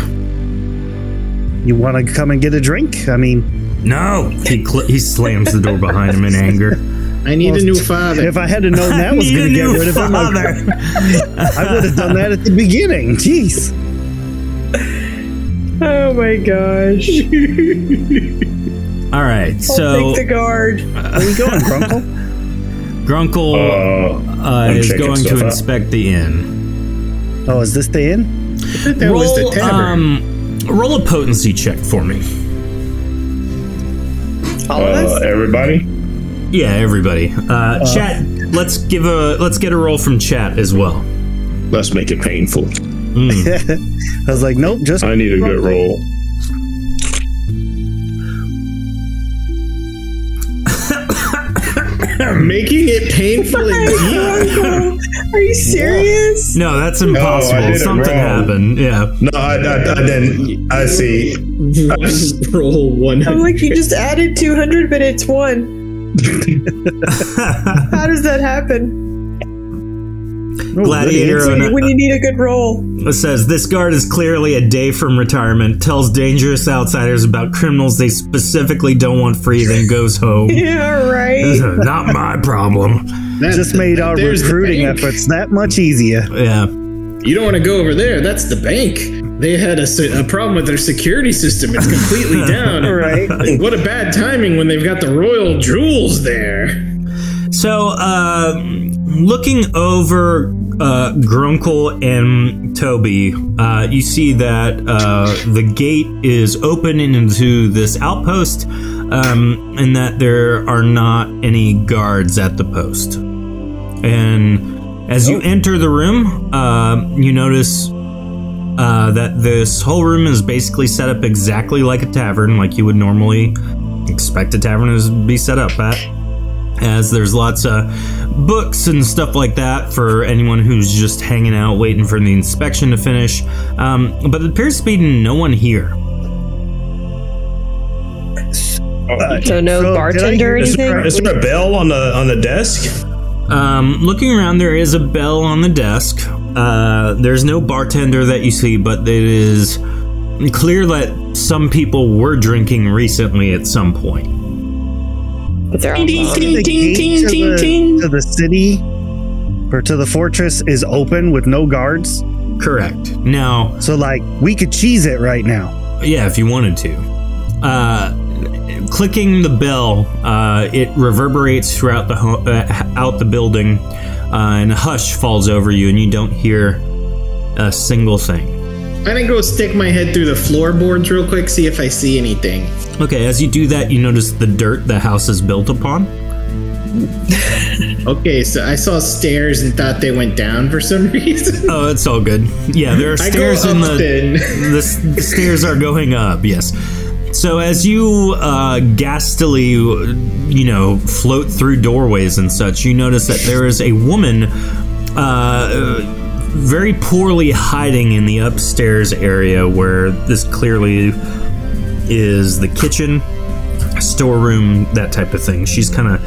You want to come and get a drink? I mean, No! He, cl- he slams the door behind him in anger. [laughs] I need a new father. if I had to known [laughs] that was going to get new rid of him, I, father. [laughs] I would have done that at the beginning. Jeez. Oh my gosh. All right, I'll so take the guard. Where are you going, Grunkle? [laughs] Grunkle Uh, uh, is going to out. inspect the inn. Oh, is this the inn? that was the tavern. um, roll a potency check for me. All of uh, us? everybody? Yeah, everybody. Uh, chat. Let's give a let's get a roll from chat as well. Let's make it painful. [laughs] I was like, nope, just I need a good roll. [coughs] Making it painful indeed. [laughs] Are you serious? No, that's impossible. did it Something wrong. happened. Yeah. No, I, I, I didn't. I see. [laughs] Roll one. I'm like, you just added 200, but it's one. [laughs] How does that happen? Gladiator It's- on a- When you need a good roll. It says this guard is clearly a day from retirement. Tells dangerous outsiders about criminals they specifically don't want free, then goes home. [laughs] Yeah, right. [laughs] Not my problem. That- just made our recruiting efforts that much easier. Yeah. You don't want to go over there. That's the bank. They had a, se- a problem with their security system. It's completely [laughs] down. Right. What a bad timing when they've got the royal jewels there. So, uh, looking over uh, Grunkle and Toby, uh, you see that uh, the gate is open into this outpost, um, and that there are not any guards at the post. And as you enter the room, uh, you notice uh, that this whole room is basically set up exactly like a tavern, like you would normally expect a tavern to be set up at as there's lots of books and stuff like that for anyone who's just hanging out waiting for the inspection to finish. Um, but it appears to be no one here. So no So, bartender or anything? Is there a bell on the on the desk? Um, looking around, there is a bell on the desk. Uh, there's no bartender that you see, but it is clear that some people were drinking recently at some point. But they're all Ding, ding, The ding, gate ding, to ding, the, ding. to the city or to the fortress is open with no guards. Correct. Now, So, like, we could cheese it right now. Yeah, if you wanted to. Uh, clicking the bell, uh, it reverberates throughout the ho- uh, out the building, uh, and a hush falls over you, and you don't hear a single thing. I'm gonna go stick my head through the floorboards real quick, see if I see anything. Okay, as you do that, you notice the dirt the house is built upon. [laughs] Okay, so I saw stairs and thought they went down for some [laughs] reason. Oh, it's all good. Yeah, there are stairs in the, the the stairs are going up. Yes. So as you uh, you know, float through doorways and such, you notice that there is a woman, uh, very poorly hiding in the upstairs area where this clearly is the kitchen, storeroom, that type of thing. She's kind of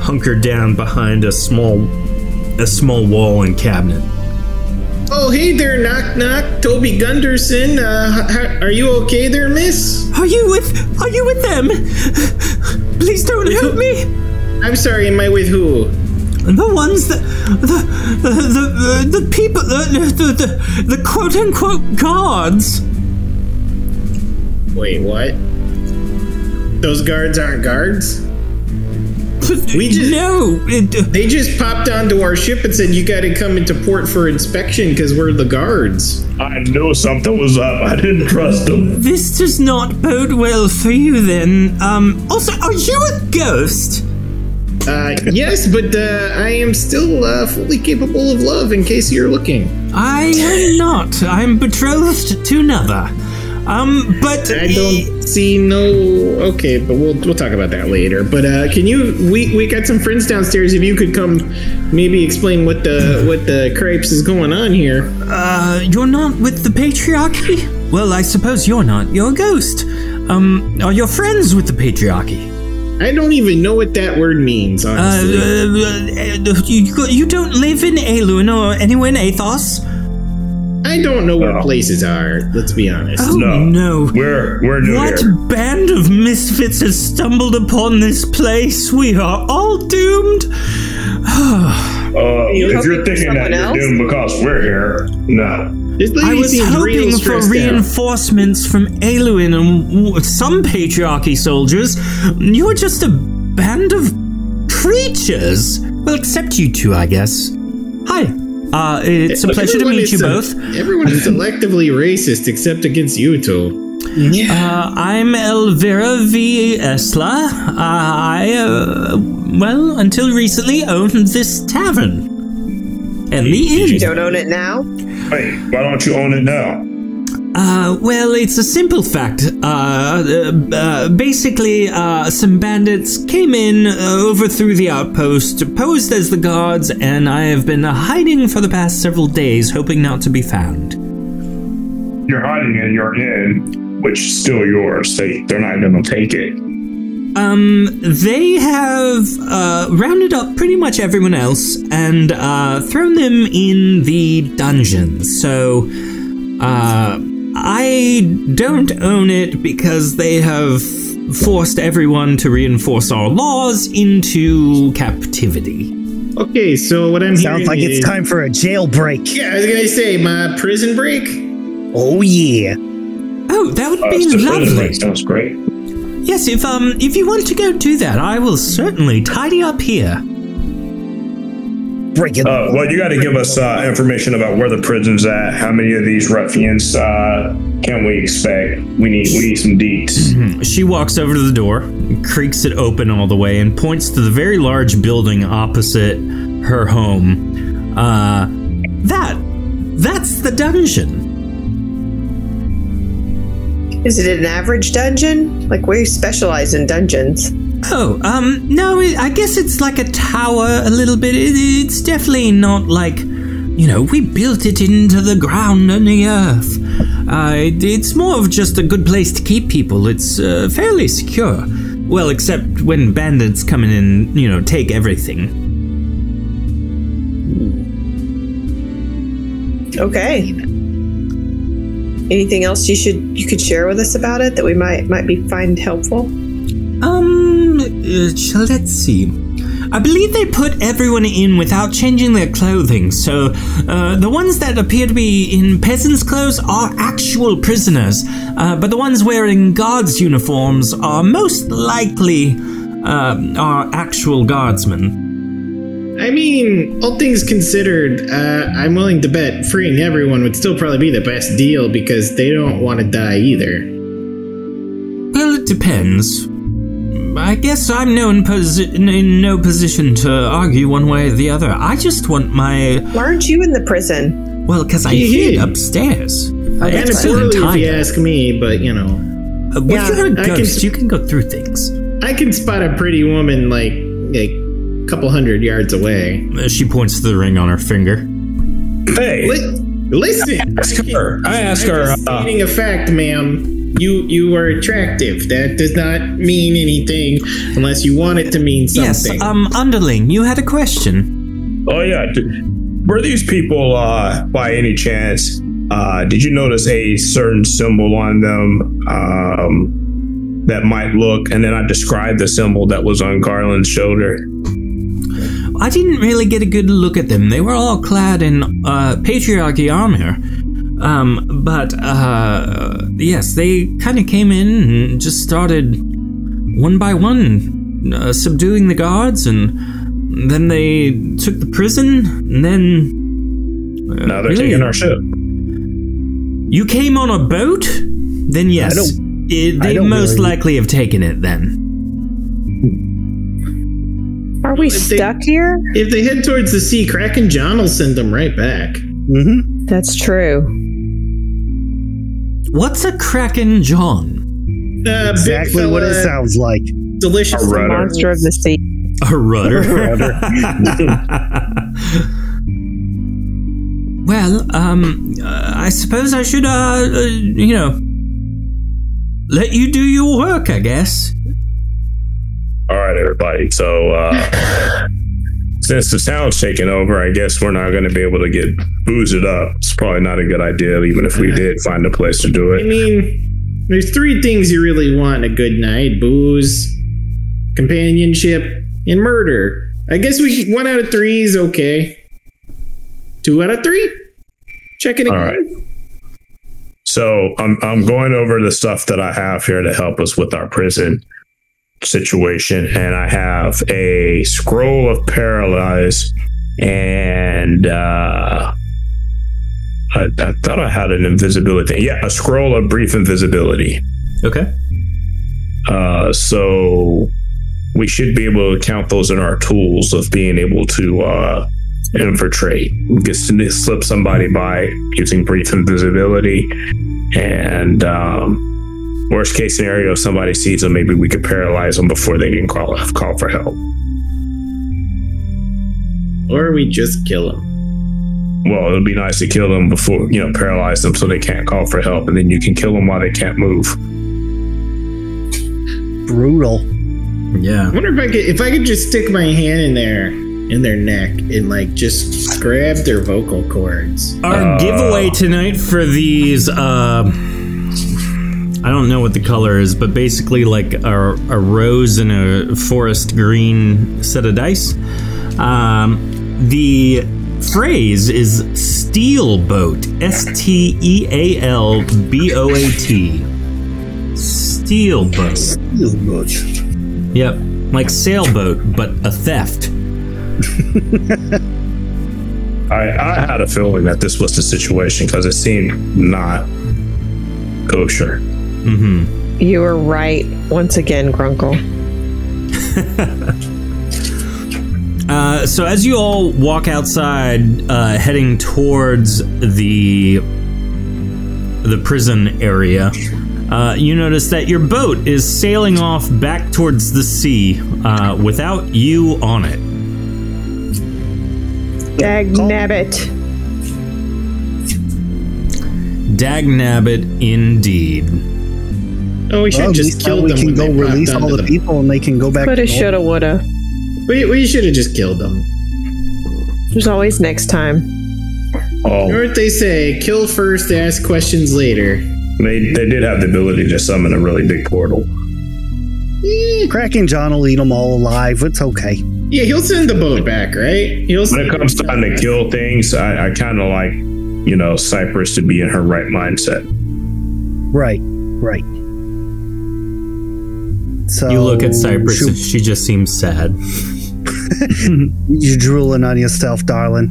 hunkered down behind a small, a small wall and cabinet. Oh, hey there, knock knock, Toby Gunderson. Uh, h- are you okay there, miss? Are you with? Are you with them? Please don't hurt me. I'm sorry, am I with who? The ones that the the the, the people the, the the the quote unquote gods. Wait, what? Those guards aren't guards? [laughs] We just- no. It, They just popped onto our ship and said you got to come into port for inspection because we're the guards. I knew something was up. I didn't trust them. this does not bode well for you. Then, um. Also, are you a ghost? Uh, yes, but uh, I am still uh, fully capable of love. In case you're looking, I am not. I'm betrothed to another. Um, but I don't see no. Okay, but we'll we'll talk about that later. But uh, can you? We we got some friends downstairs. If you could come, maybe explain what the what the crepes is going on here. Uh, you're not with the patriarchy? Well, I suppose you're not. You're a ghost. Um, are your friends with the patriarchy? I don't even know what that word means. Uh, Honestly, uh, uh, you, you don't live in Aelun or anywhere in Athos? I don't know where Oh. places are. Let's be honest. Oh No. no. We're we're new What here. band of misfits has stumbled upon this place? We are all doomed. [sighs] Uh, you if you're thinking that someone you're doomed because we're here, no. This lady I was seems real hoping for stressed out. reinforcements from Aluin and some patriarchy soldiers. You're just a band of creatures. Well, except you two, I guess. Hi. Uh, it's a Look, pleasure to meet you se- both. Everyone is selectively racist except against you two. Uh, I'm Elvira V. Esla. Uh, I, uh, well, until recently owned this tavern. And the inn. You don't own it now? Wait, why don't you own it now? Uh, well, it's a simple fact. Uh, uh, uh basically, uh, some bandits came in, uh, overthrew the outpost, posed as the guards, and I have been hiding for the past several days, hoping not to be found. You're hiding in your inn, which is still yours. They they're not gonna take it. Um, they have uh, rounded up pretty much everyone else and uh, thrown them in the dungeons. So, uh, I don't own it because they have forced everyone to reinforce our laws into captivity. Okay, so what I'm Sounds hearing like is, it's time for a jailbreak. Yeah, I was gonna say my prison break. Oh yeah. Oh, that would Uh, be so lovely. That sounds great. Yes, if um, if you want to go do that, I will certainly tidy up here. Break it. Uh, well, you got to give us uh, information about where the prison's at. How many of these ruffians uh, can we expect? We need we need some deets. She walks over to the door, creaks it open all the way, and points to the very large building opposite her home. Uh, that, that's the dungeon. Is it an average dungeon? Like we specialize in dungeons. Oh, um, no, I guess it's like a tower a little bit. It, it's definitely not like, you know, we built it into the ground and the earth. Uh, it, it's more of just a good place to keep people. It's uh, fairly secure. Well, except when bandits come in and, you know, take everything. Okay. Anything else you should you could share with us about it that we might might be find helpful? Uh, let's see. I believe they put everyone in without changing their clothing, so uh, the ones that appear to be in peasants' clothes are actual prisoners, uh, but the ones wearing guards' uniforms are most likely uh, are actual guardsmen. I mean, all things considered, uh, I'm willing to bet freeing everyone would still probably be the best deal because they don't want to die either. Well, it depends. I guess I'm no in, posi- in no position to argue one way or the other. I just want my Why aren't you in the prison? well, because I Yeah. hid upstairs. Kind of It's still poorly if you ask me, but you know, Uh, well, Yeah, you're a I can- You can go through things. I can spot a pretty woman like like a couple hundred yards away. Uh, She points to the ring on her finger. Hey, Li- listen, ask her. I ask her. I'm just Uh, stating a fact, ma'am. You you are attractive. That does not mean anything unless you want it to mean something. Yes, something. um, underling, you had a question. oh yeah, d- were these people uh, by any chance? Uh, did you notice a certain symbol on them um, that might look? And then I described the symbol that was on Garland's shoulder. I didn't really get a good look at them. They were all clad in uh, patriarchy armor. Um, but uh, yes, they kind of came in and just started one by one uh, subduing the guards, and then they took the prison, and then uh, Now they're really, taking our ship. You came on a boat? Then yes, it, they don't most really- likely have taken it. Then Are we If they- stuck here? If they head towards the sea, Kraken John will send them right back. Mm-hmm. That's true. What's a kraken, John? Uh, big Exactly what it sounds like. Delicious. A rudder. Monster of the sea. A rudder. [laughs] [laughs] well, um, uh, I suppose I should, uh, uh, you know, let you do your work. I guess. All right, everybody. So, uh, since the town's taking over, I guess we're not going to be able to get boozed up. It's probably not a good idea, even if we did find a place to do it. I mean, there's three things you really want in a good night: booze, companionship, and murder. I guess we one out of three is okay. Two out of three. Check it again. right. So I'm I'm going over the stuff that I have here to help us with our prison situation, and I have a scroll of paralyze, and uh, I, I thought I had an invisibility. Yeah, a scroll of brief invisibility. Okay. Uh, so we should be able to count those in our tools of being able to uh, infiltrate. We can slip somebody by using brief invisibility, and um, worst case scenario, if somebody sees them, maybe we could paralyze them before they can call call for help. Or we just kill them. Well, it'd be nice to kill them before you know paralyze them so they can't call for help, and then you can kill them while they can't move. Brutal. Yeah. I wonder if I could if I could just stick my hand in there in their neck and like just grab their vocal cords. Our Uh, giveaway tonight for these, uh, I don't know what the color is, but basically like a, a rose and a forest green set of dice. Um, the phrase is steel boat. S T E A L B O A T. Steel boat. Ew, much. Yep. Like sailboat, but a theft. I, I had a feeling that this was the situation because it seemed not kosher. Mm-hmm. You were right once again, Grunkle. [laughs] Uh, so as you all walk outside, uh, heading towards the the prison area, uh, you notice that your boat is sailing off back towards the sea uh, without you on it. Dag nabbit. Dagnabbit, indeed. Oh, we should Well, at just least now kill we can when go they release all the them. people and they can go back. Coulda, shoulda, woulda. We, we should have just killed them. There's always next time. Oh, You know what they say? Kill first, ask questions later. they, they did have the ability to summon a really big portal. Eh, Kraken John will eat them all alive. It's okay. yeah, he'll send the boat back, right? He'll When it comes time to kill things, I, I kind of like, you know, Cypress to be in her right mindset. Right, right. So You look at Cypress, should- and she just seems sad. [laughs] you drooling on yourself, darling.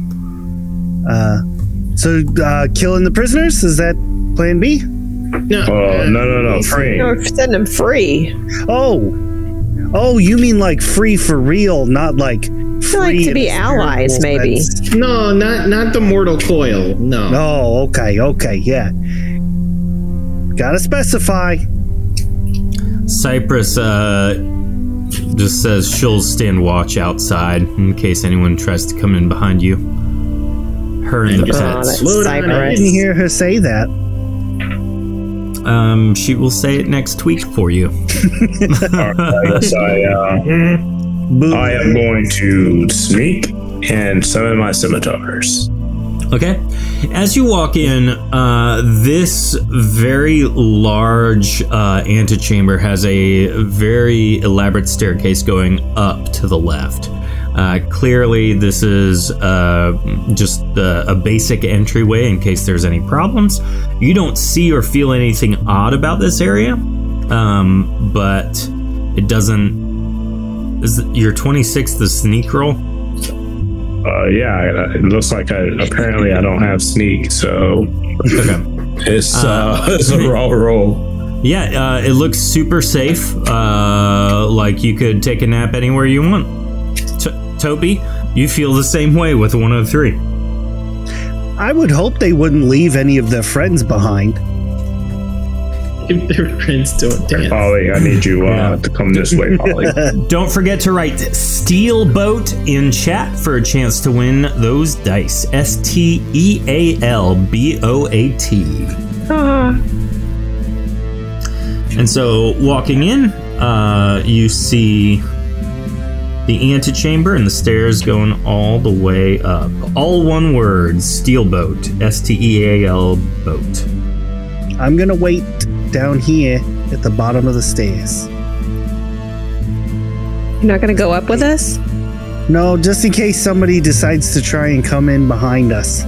Uh, so uh, killing the prisoners is that Plan B? No, Oh, no, no, no, free. No, send them free. Oh, oh, you mean like free for real, not like free like to be allies, maybe. sense. no, not not the mortal coil. No. Oh, okay, okay, yeah. Gotta specify. Cypress uh, just says she'll stand watch outside in case anyone tries to come in behind you. Her and the just- Oh, pets. Slow down, I didn't hear her say that. Um, she will say it next week for you. All right, so I, uh, Boo. I am going to sneak and summon my scimitars. Okay. As you walk in, uh, this very large uh, antechamber has a very elaborate staircase going up to the left. Uh, clearly, this is uh, just a, a basic entryway in case there's any problems. You don't see or feel anything odd about this area, um, but it doesn't. Is your 26th the sneak roll? Uh, yeah, it looks like I apparently I don't have sneak, so Okay. [laughs] it's uh, [laughs] it's a raw roll. Yeah, uh, it looks super safe. Uh, like you could take a nap anywhere you want. T- Toby, you feel the same way with 103. I would hope they wouldn't leave any of their friends behind. [laughs] If their friends don't dance. Polly, I need you uh, to come this way, Polly. [laughs] Don't forget to write Steel Boat in chat for a chance to win those dice. S T E A L B O A T. Ah, And so, walking in, uh, you see the antechamber and the stairs going all the way up. All one word Steel Boat. S T E A L boat. I'm gonna wait down here at the bottom of the stairs. you're not gonna go up with us? No, just in case somebody decides to try and come in behind us.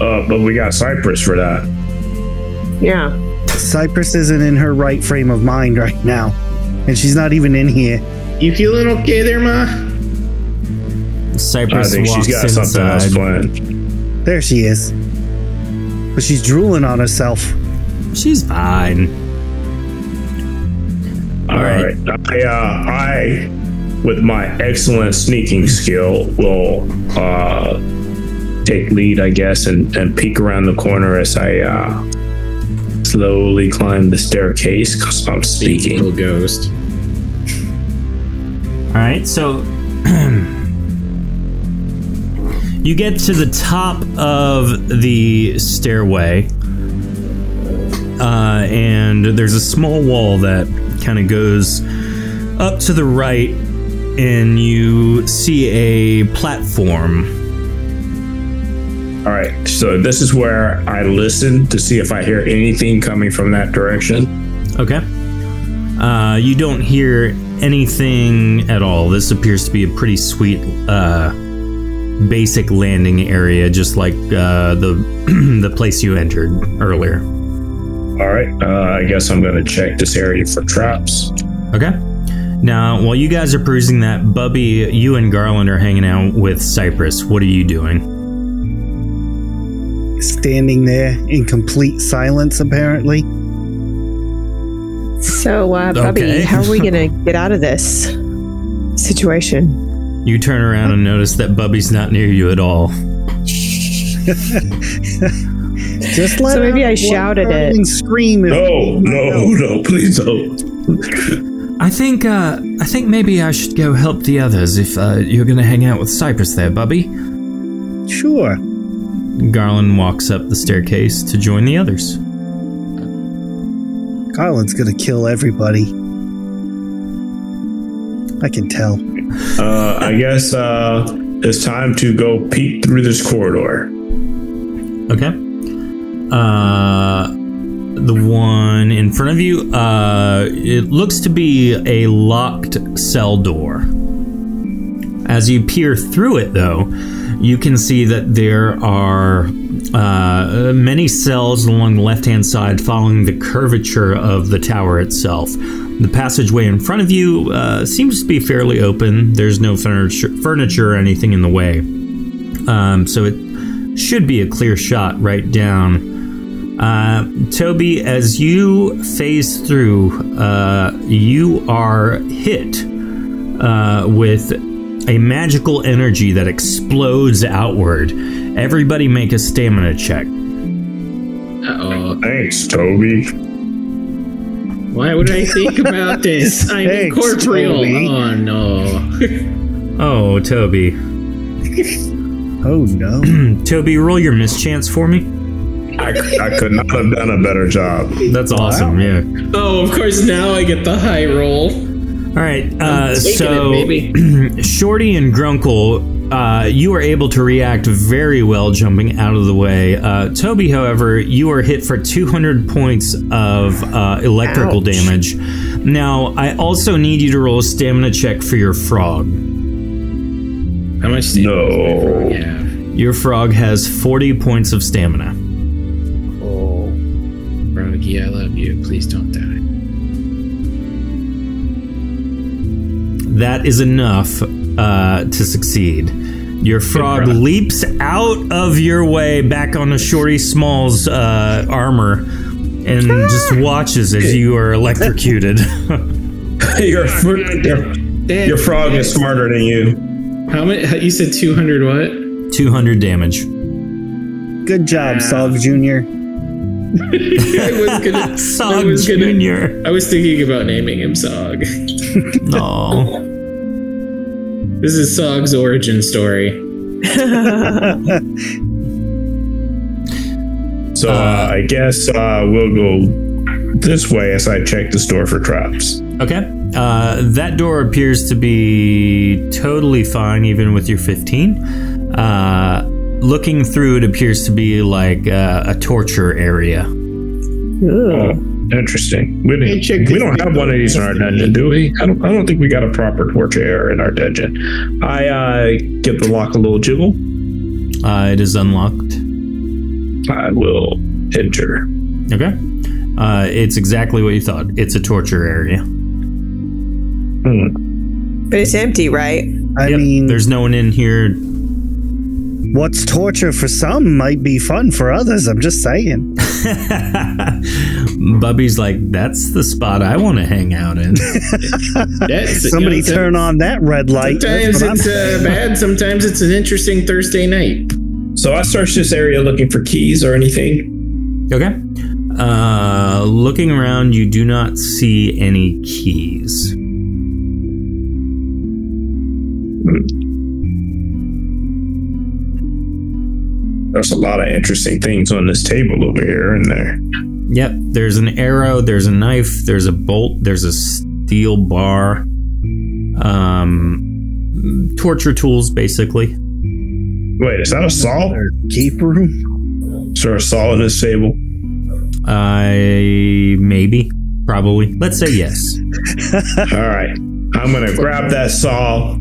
Uh, but we got Cypress for that. Yeah. Cypress isn't in her right frame of mind right now, and she's not even in here. You feeling okay there, Ma? I Cypress think walks she's got something else inside. planned. There she is. But she's drooling on herself. She's fine. All right. I, uh, I, with my excellent sneaking skill, will uh, take lead, I guess, and, and peek around the corner as I uh, slowly climb the staircase because I'm sneaking. Little ghost. All right, so [clears throat] you get to the top of the stairway, uh, and there's a small wall that kind of goes up to the right, and you see a platform. All right. So this is where I listen to see if I hear anything coming from that direction. Okay. Uh, you don't hear anything at all. This appears to be a pretty sweet, uh, basic landing area, just like uh, the [clears throat] the place you entered earlier. All right. Uh, I guess I'm going to check this area for traps. Okay. Now, while you guys are perusing that, Bubby, you and Garland are hanging out with Cypress. What are you doing? Standing there in complete silence, apparently. So, uh, Bubby, Okay. how are we gonna [laughs] get out of this situation? You turn around and notice that Bubby's not near you at all. [laughs] Just let So maybe out I shouted it. burning Scream. No, no, [laughs] no, please don't. I think, uh, I think maybe I should go help the others if uh, you're gonna hang out with Cypress there, Bubby. Sure. Garland walks up the staircase to join the others. Garland's gonna kill everybody. I can tell. Uh, I guess uh, it's time to go peek through this corridor. Okay. Uh, the one in front of you, uh, it looks to be a locked cell door. As you peer through it, though, you can see that there are uh, many cells along the left hand side following the curvature of the tower itself. The passageway in front of you uh, seems to be fairly open. There's no furniture, furniture or anything in the way. Um, so it should be a clear shot right down. Uh, Toby, as you phase through, uh, you are hit uh, with a magical energy that explodes outward. Everybody make a stamina check. Uh oh. Thanks, Toby. Why would I think about this? [laughs] I'm Thanks, incorporeal. Toby. Oh no. [laughs] Oh, Toby. [laughs] Oh no. [clears throat] Toby, roll your mischance for me. I, I could not have done a better job. That's awesome, yeah. Oh, of course now I get the high roll. All right, uh, so it. [clears throat] Shorty and Grunkle, uh, you are able to react very well jumping out of the way. Uh, Toby, however, you are hit for 200 points of uh, electrical Ouch. damage. Now, I also need you to roll a stamina check for your frog. How much stamina No. does my frog have? Your frog has 40 points of stamina. Froggy, I love you. Please don't die. That is enough uh, to succeed. Your frog frog. leaps out of your way back onto Shorty Small's uh, armor and just watches as you are electrocuted. [laughs] [laughs] your, fr- your, your frog is smarter than you. How many? You said 200 what? 200 damage. Good job, Sog Jr. I was gonna. [laughs] I Sog was gonna- Junior. I was thinking about naming him Sog. [laughs] No. This is Sog's origin story. [laughs] So uh, I guess uh, we'll go this way as I check the store for traps. Okay. Uh, that door appears to be totally fine, even with your 15. Uh, looking through, it appears to be like uh, a torture area. Oh, interesting. We, Hey, check we don't have one of these in our dungeon, do we? I don't. I don't think we got a proper torture area in our dungeon. I uh, give the lock a little jiggle. Uh, it is unlocked. I will enter. Okay. Uh, it's exactly what you thought. It's a torture area. Hmm. But it's empty, right? I Yep, mean, there's no one in here. What's torture for some might be fun for others. I'm just saying. [laughs] Bubby's like, that's the spot I want to hang out in. [laughs] That's, Somebody you know, turn on that red light. Sometimes That's what I'm it's uh, bad. Sometimes it's an interesting Thursday night. So I searched this area looking for keys or anything. okay. Uh, looking around, you do not see any keys. There's a lot of interesting things on this table over here and there. Yep, there's an arrow, there's a knife, there's a bolt, there's a steel bar. Um, torture tools, basically. Wait, is that a saw? Or keep room. Is there a saw in this table? I maybe, probably. Let's say yes. [laughs] All right. I'm going to grab that saw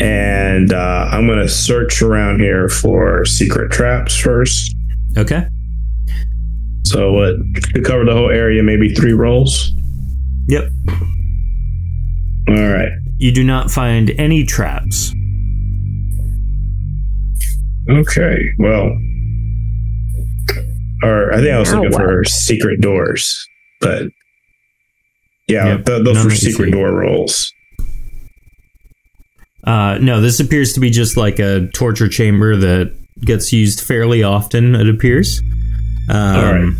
and uh, I'm going to search around here for secret traps first. Okay. So, what? To cover the whole area, maybe three rolls? Yep. All right. You do not find any traps. Okay. Well, or I think I was Now looking what? for secret doors, but yeah, Yep, th- those were secret door rolls. Uh, no, this appears to be just like a torture chamber that gets used fairly often, it appears. Um, All right.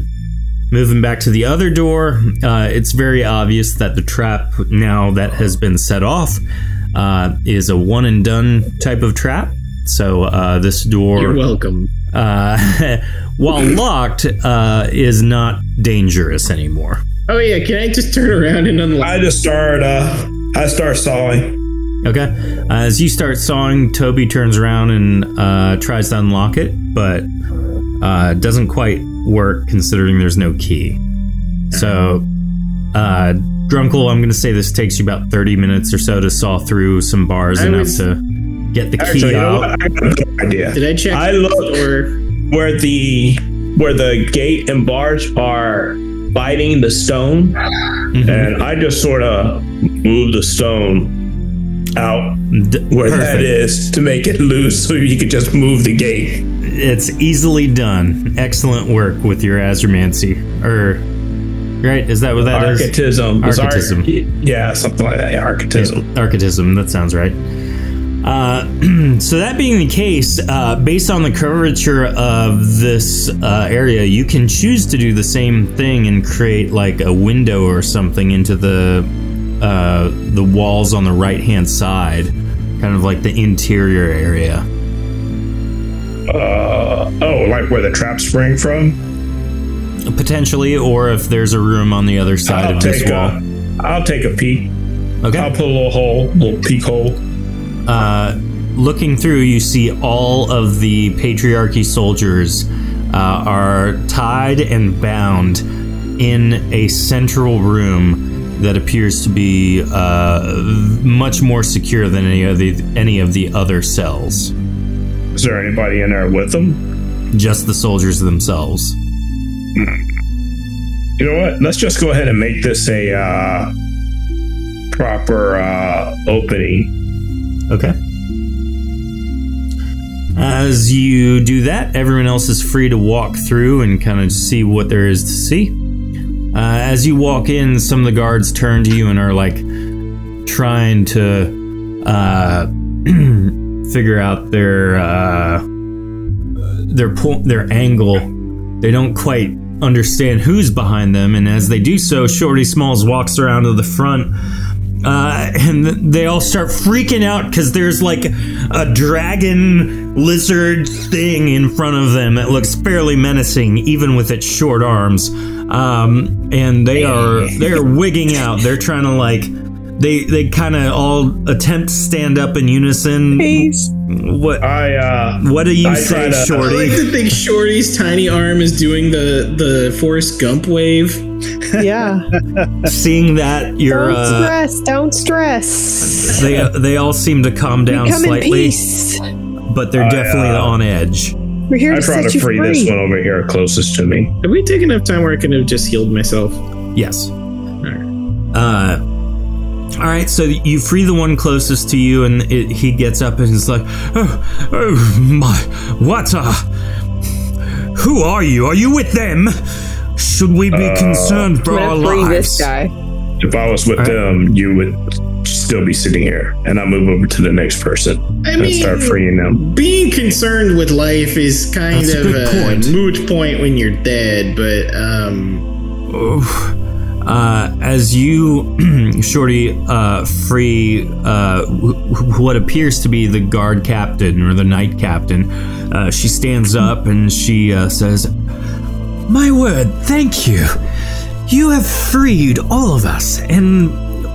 Moving back to the other door, uh, it's very obvious that the trap now that has been set off uh, is a one and done type of trap. So uh, this door, You're welcome. uh, [laughs] while [laughs] locked, uh, is not dangerous anymore. Oh yeah, can I just turn around and unlock? I just start. Uh, I start sawing. Okay. Uh, as you start sawing, Toby turns around and uh, tries to unlock it, but uh, doesn't quite work considering there's no key. So, uh, Grunkle, I'm going to say this takes you about 30 minutes or so to saw through some bars I enough was- to get the key Actually, you know out. I got a idea. Did I check? I the look- door? where the where the gate and bars are biting the stone, Mhm. and I just sort of move the stone out where that perfect. is to make it loose, so you could just move the gate. It's easily done. Excellent work with your Azurmancy. Or, right? Is that what that is? Archetism. Arch- Archetism. yeah, something like that. Yeah, archetism. Archetism, that sounds right. Uh, [clears throat] so that being the case, uh, based on the curvature of this uh, area, you can choose to do the same thing and create like a window or something into the uh, the walls on the right hand side, kind of like the interior area. Uh, oh, like where the traps spring from? Potentially, or if there's a room on the other side I'll of this wall. a, I'll take a peek. Okay. I'll put a little hole, little peek hole. Uh, looking through, you see all of the patriarchy soldiers uh, are tied and bound in a central room that appears to be uh, much more secure than any of the any of the other cells. Is there anybody in there with them? Just the soldiers themselves. You know what? Let's just go ahead and make this a uh, proper uh, opening. Okay. As you do that, everyone else is free to walk through and kind of see what there is to see. Uh, as you walk in, some of the guards turn to you and are like trying to uh, [clears throat] figure out their uh, their point, their angle. They don't quite understand who's behind them, and as they do so, Shorty Smalls walks around to the front uh, and they all start freaking out because there's like a dragon lizard thing in front of them that looks fairly menacing, even with its short arms. Um, and they are they're wigging out. They're trying to like they they kind of all attempt to stand up in unison. Peace. What I uh, what do you I say, try to- I like to think Shorty's tiny arm is doing the the Forrest Gump wave. Yeah. [laughs] Seeing that you're don't uh, stress. Don't stress. they they all seem to calm down Come in slightly, peace. but they're I, definitely uh, on edge. We're here I to try set to you free free. this one over here closest to me. Have we taken enough time where I could have just healed myself? Yes. Uh, all right, so you free the one closest to you, and it, he gets up and is like, "Oh, oh my, what? Uh, who are you? Are you with them? Should we be concerned for our I'm gonna free lives?" this guy. If I was with All right. them, you would still be sitting here, and I move over to the next person I and mean, start freeing them. being concerned with life is kind That's of good a, point. moot point when you're dead, but um, Uh, as you, [clears throat] Shorty, uh, free uh, wh- wh- what appears to be the guard captain or the night captain, uh, she stands up and she uh, says, My word, thank you. You have freed all of us, and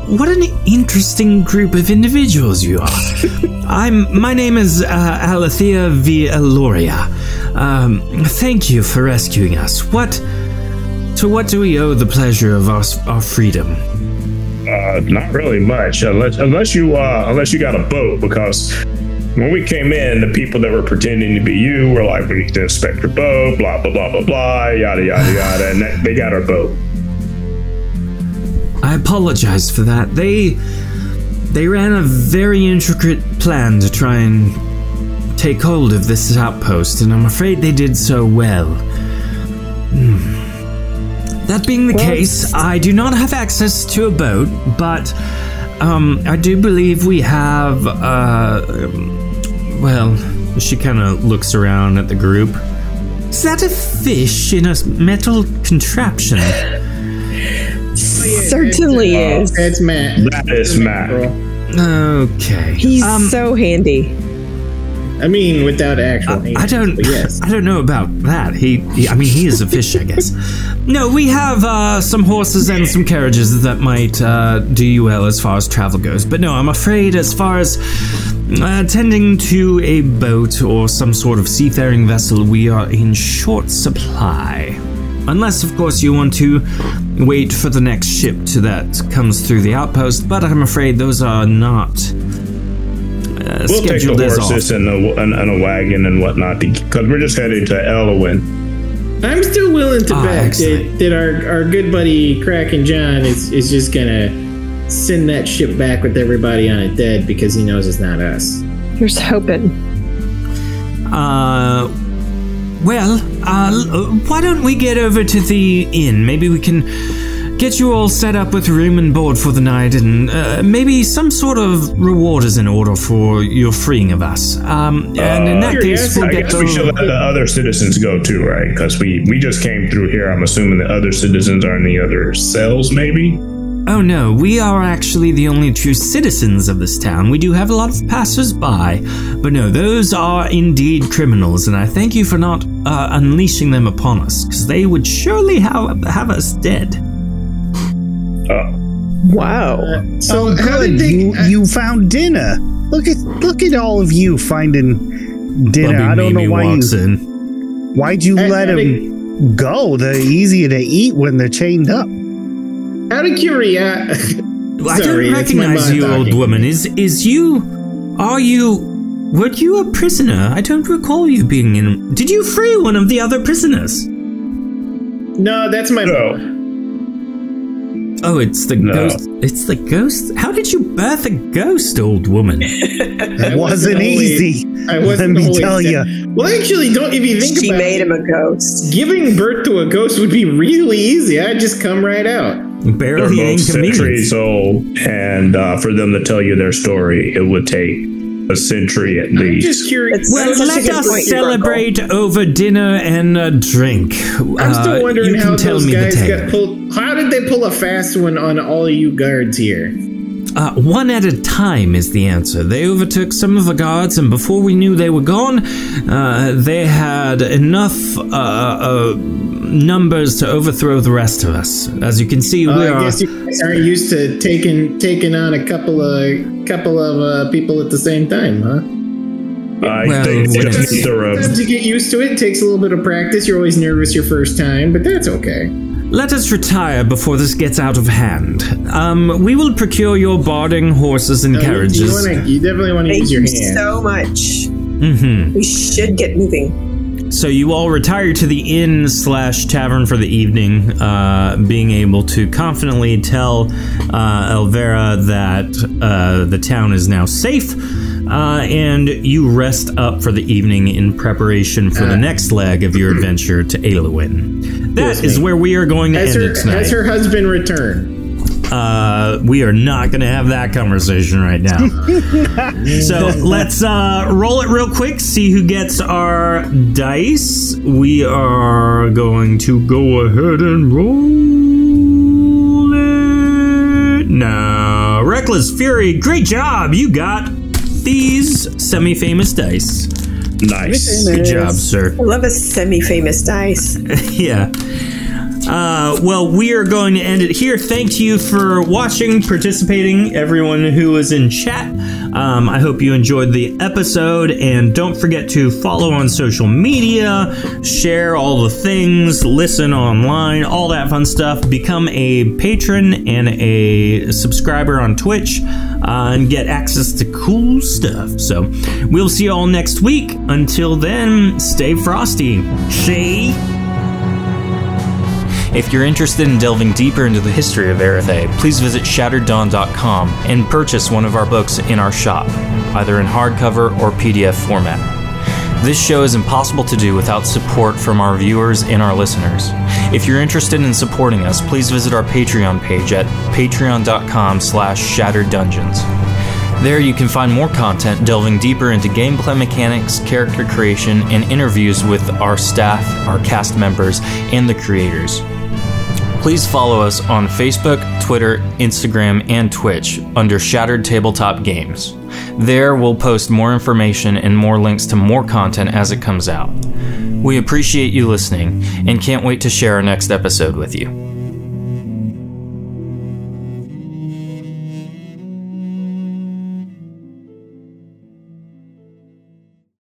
what an interesting group of individuals you are. [laughs] I'm. My name is uh, Alethea V. Eloria. Um, thank you for rescuing us. What? To what do we owe the pleasure of our, our freedom? Uh, not really much, unless unless you uh, unless you got a boat. Because when we came in, the people that were pretending to be you were like, "We need to inspect your boat," blah blah blah blah blah, yada yada yada, and that, they got our boat. I apologize for that. They they ran a very intricate plan to try and take hold of this outpost, and I'm afraid they did so well. Hmm. That being the case, I do not have access to a boat, but um, I do believe we have. Uh, um, well, she kind of looks around at the group. Is that a fish in a metal contraption? [laughs] Certainly is. that's Matt. That is Matt. Okay. He's Um, so handy. I mean, without actual. I don't. Yes. I don't know about that. He, he- I mean, he is a fish, I guess. No, we have uh, some horses and some carriages that might uh, do you well as far as travel goes. But no, I'm afraid as far as uh, tending to a boat or some sort of seafaring vessel, we are in short supply. Unless, of course, you want to wait for the next ship to that comes through the outpost. But I'm afraid those are not. Uh, We'll take the as horses and a, and, and a wagon and whatnot because we're just heading to Elwyn. I'm still willing to Ah, bet that, excellent. that our, our good buddy Kraken John is, is just gonna send that ship back with everybody on it dead because he knows it's not us. Here's hoping. Uh, well, uh, why don't we get over to the inn? Maybe we can get you all set up with room and board for the night, and uh, maybe some sort of reward is in order for your freeing of us. Um, and in that Uh, case, we'll I get guess we should let the other citizens go too, right? Because we we just came through here. I'm assuming the other citizens are in the other cells, maybe. Oh no, we are actually the only true citizens of this town. We do have a lot of passers-by, but no, those are indeed criminals, and I thank you for not uh, unleashing them upon us, because they would surely have, have us dead. Uh, Wow. So oh, how good. did they? you, you found dinner. Look at look at all of you finding dinner. Bubby I don't Mimi know why walks you in. why'd you I- let I them go. They're easier to eat when they're chained up. Out of curiosity, I Sorry, don't recognize mind you, old woman. Is is you? Are you? Were you a prisoner? I don't recall you being in. Did you free one of the other prisoners? no, that's my. No. Oh, it's the No. ghost. It's the ghost. How did you birth a ghost, old woman? [laughs] It wasn't always- easy. I wasn't Let me always tell that- ya. Well, actually, don't if you think She about made him a ghost. giving birth to a ghost would be really easy. I'd just come right out. They're Barely both centuries old, and uh, for them to tell you their story, it would take a century at I'm least. just curious. It's- Well, That's such a let us point, celebrate over dinner and a drink. I'm Uh, still wondering you can how tell those guys got pulled. How did they pull a fast one on all of you guards here? Uh, one at a time is the answer. They overtook some of the guards, and before we knew they were gone, uh, they had enough uh, uh, numbers to overthrow the rest of us. As you can see, we Uh, I are. guess you guys aren't used to taking taking on a couple of couple of uh, people at the same time, huh? I Well, think when it's it's- either a Sometimes you get used to it. It takes a little bit of practice. You're always nervous your first time, but that's okay. Let us retire before this gets out of hand. Um, we will procure your boarding horses and No, carriages. You, wanna, you definitely want to use your you hand. so much. Mhm. We should get moving. So you all retire to the inn slash tavern for the evening, uh, being able to confidently tell uh, Elvera that uh, the town is now safe, uh, and you rest up for the evening in preparation for the next leg of your adventure to Aelwyn. That is where we are going to Has end her, it tonight. has her husband returned? Uh, we are not going to have that conversation right now. [laughs] so let's uh, roll it real quick, see who gets our dice. We are going to go ahead and roll it now. Reckless Fury, great job. You got these semi famous dice. nice. Good job, sir. I love a semi-famous dice. [laughs] yeah. Uh, well, we are going to end it here. Thank you for watching, participating, everyone who was in chat. Um, I hope you enjoyed the episode, and don't forget to follow on social media, share all the things, listen online, all that fun stuff. Become a patron and a subscriber on Twitch, uh, and get access to cool stuff. So, we'll see you all next week. Until then, stay frosty. See? If you're interested in delving deeper into the history of Erethe, please visit shattereddawn.com and purchase one of our books in our shop, either in hardcover or PDF format. This show is impossible to do without support from our viewers and our listeners. If you're interested in supporting us, please visit our Patreon page at patreon.com slash shattered dungeons. There you can find more content delving deeper into gameplay mechanics, character creation, and interviews with our staff, our cast members, and the creators. Please follow us on Facebook, Twitter, Instagram, and Twitch under Shattered Tabletop Games. There we'll post more information and more links to more content as it comes out. We appreciate you listening and can't wait to share our next episode with you.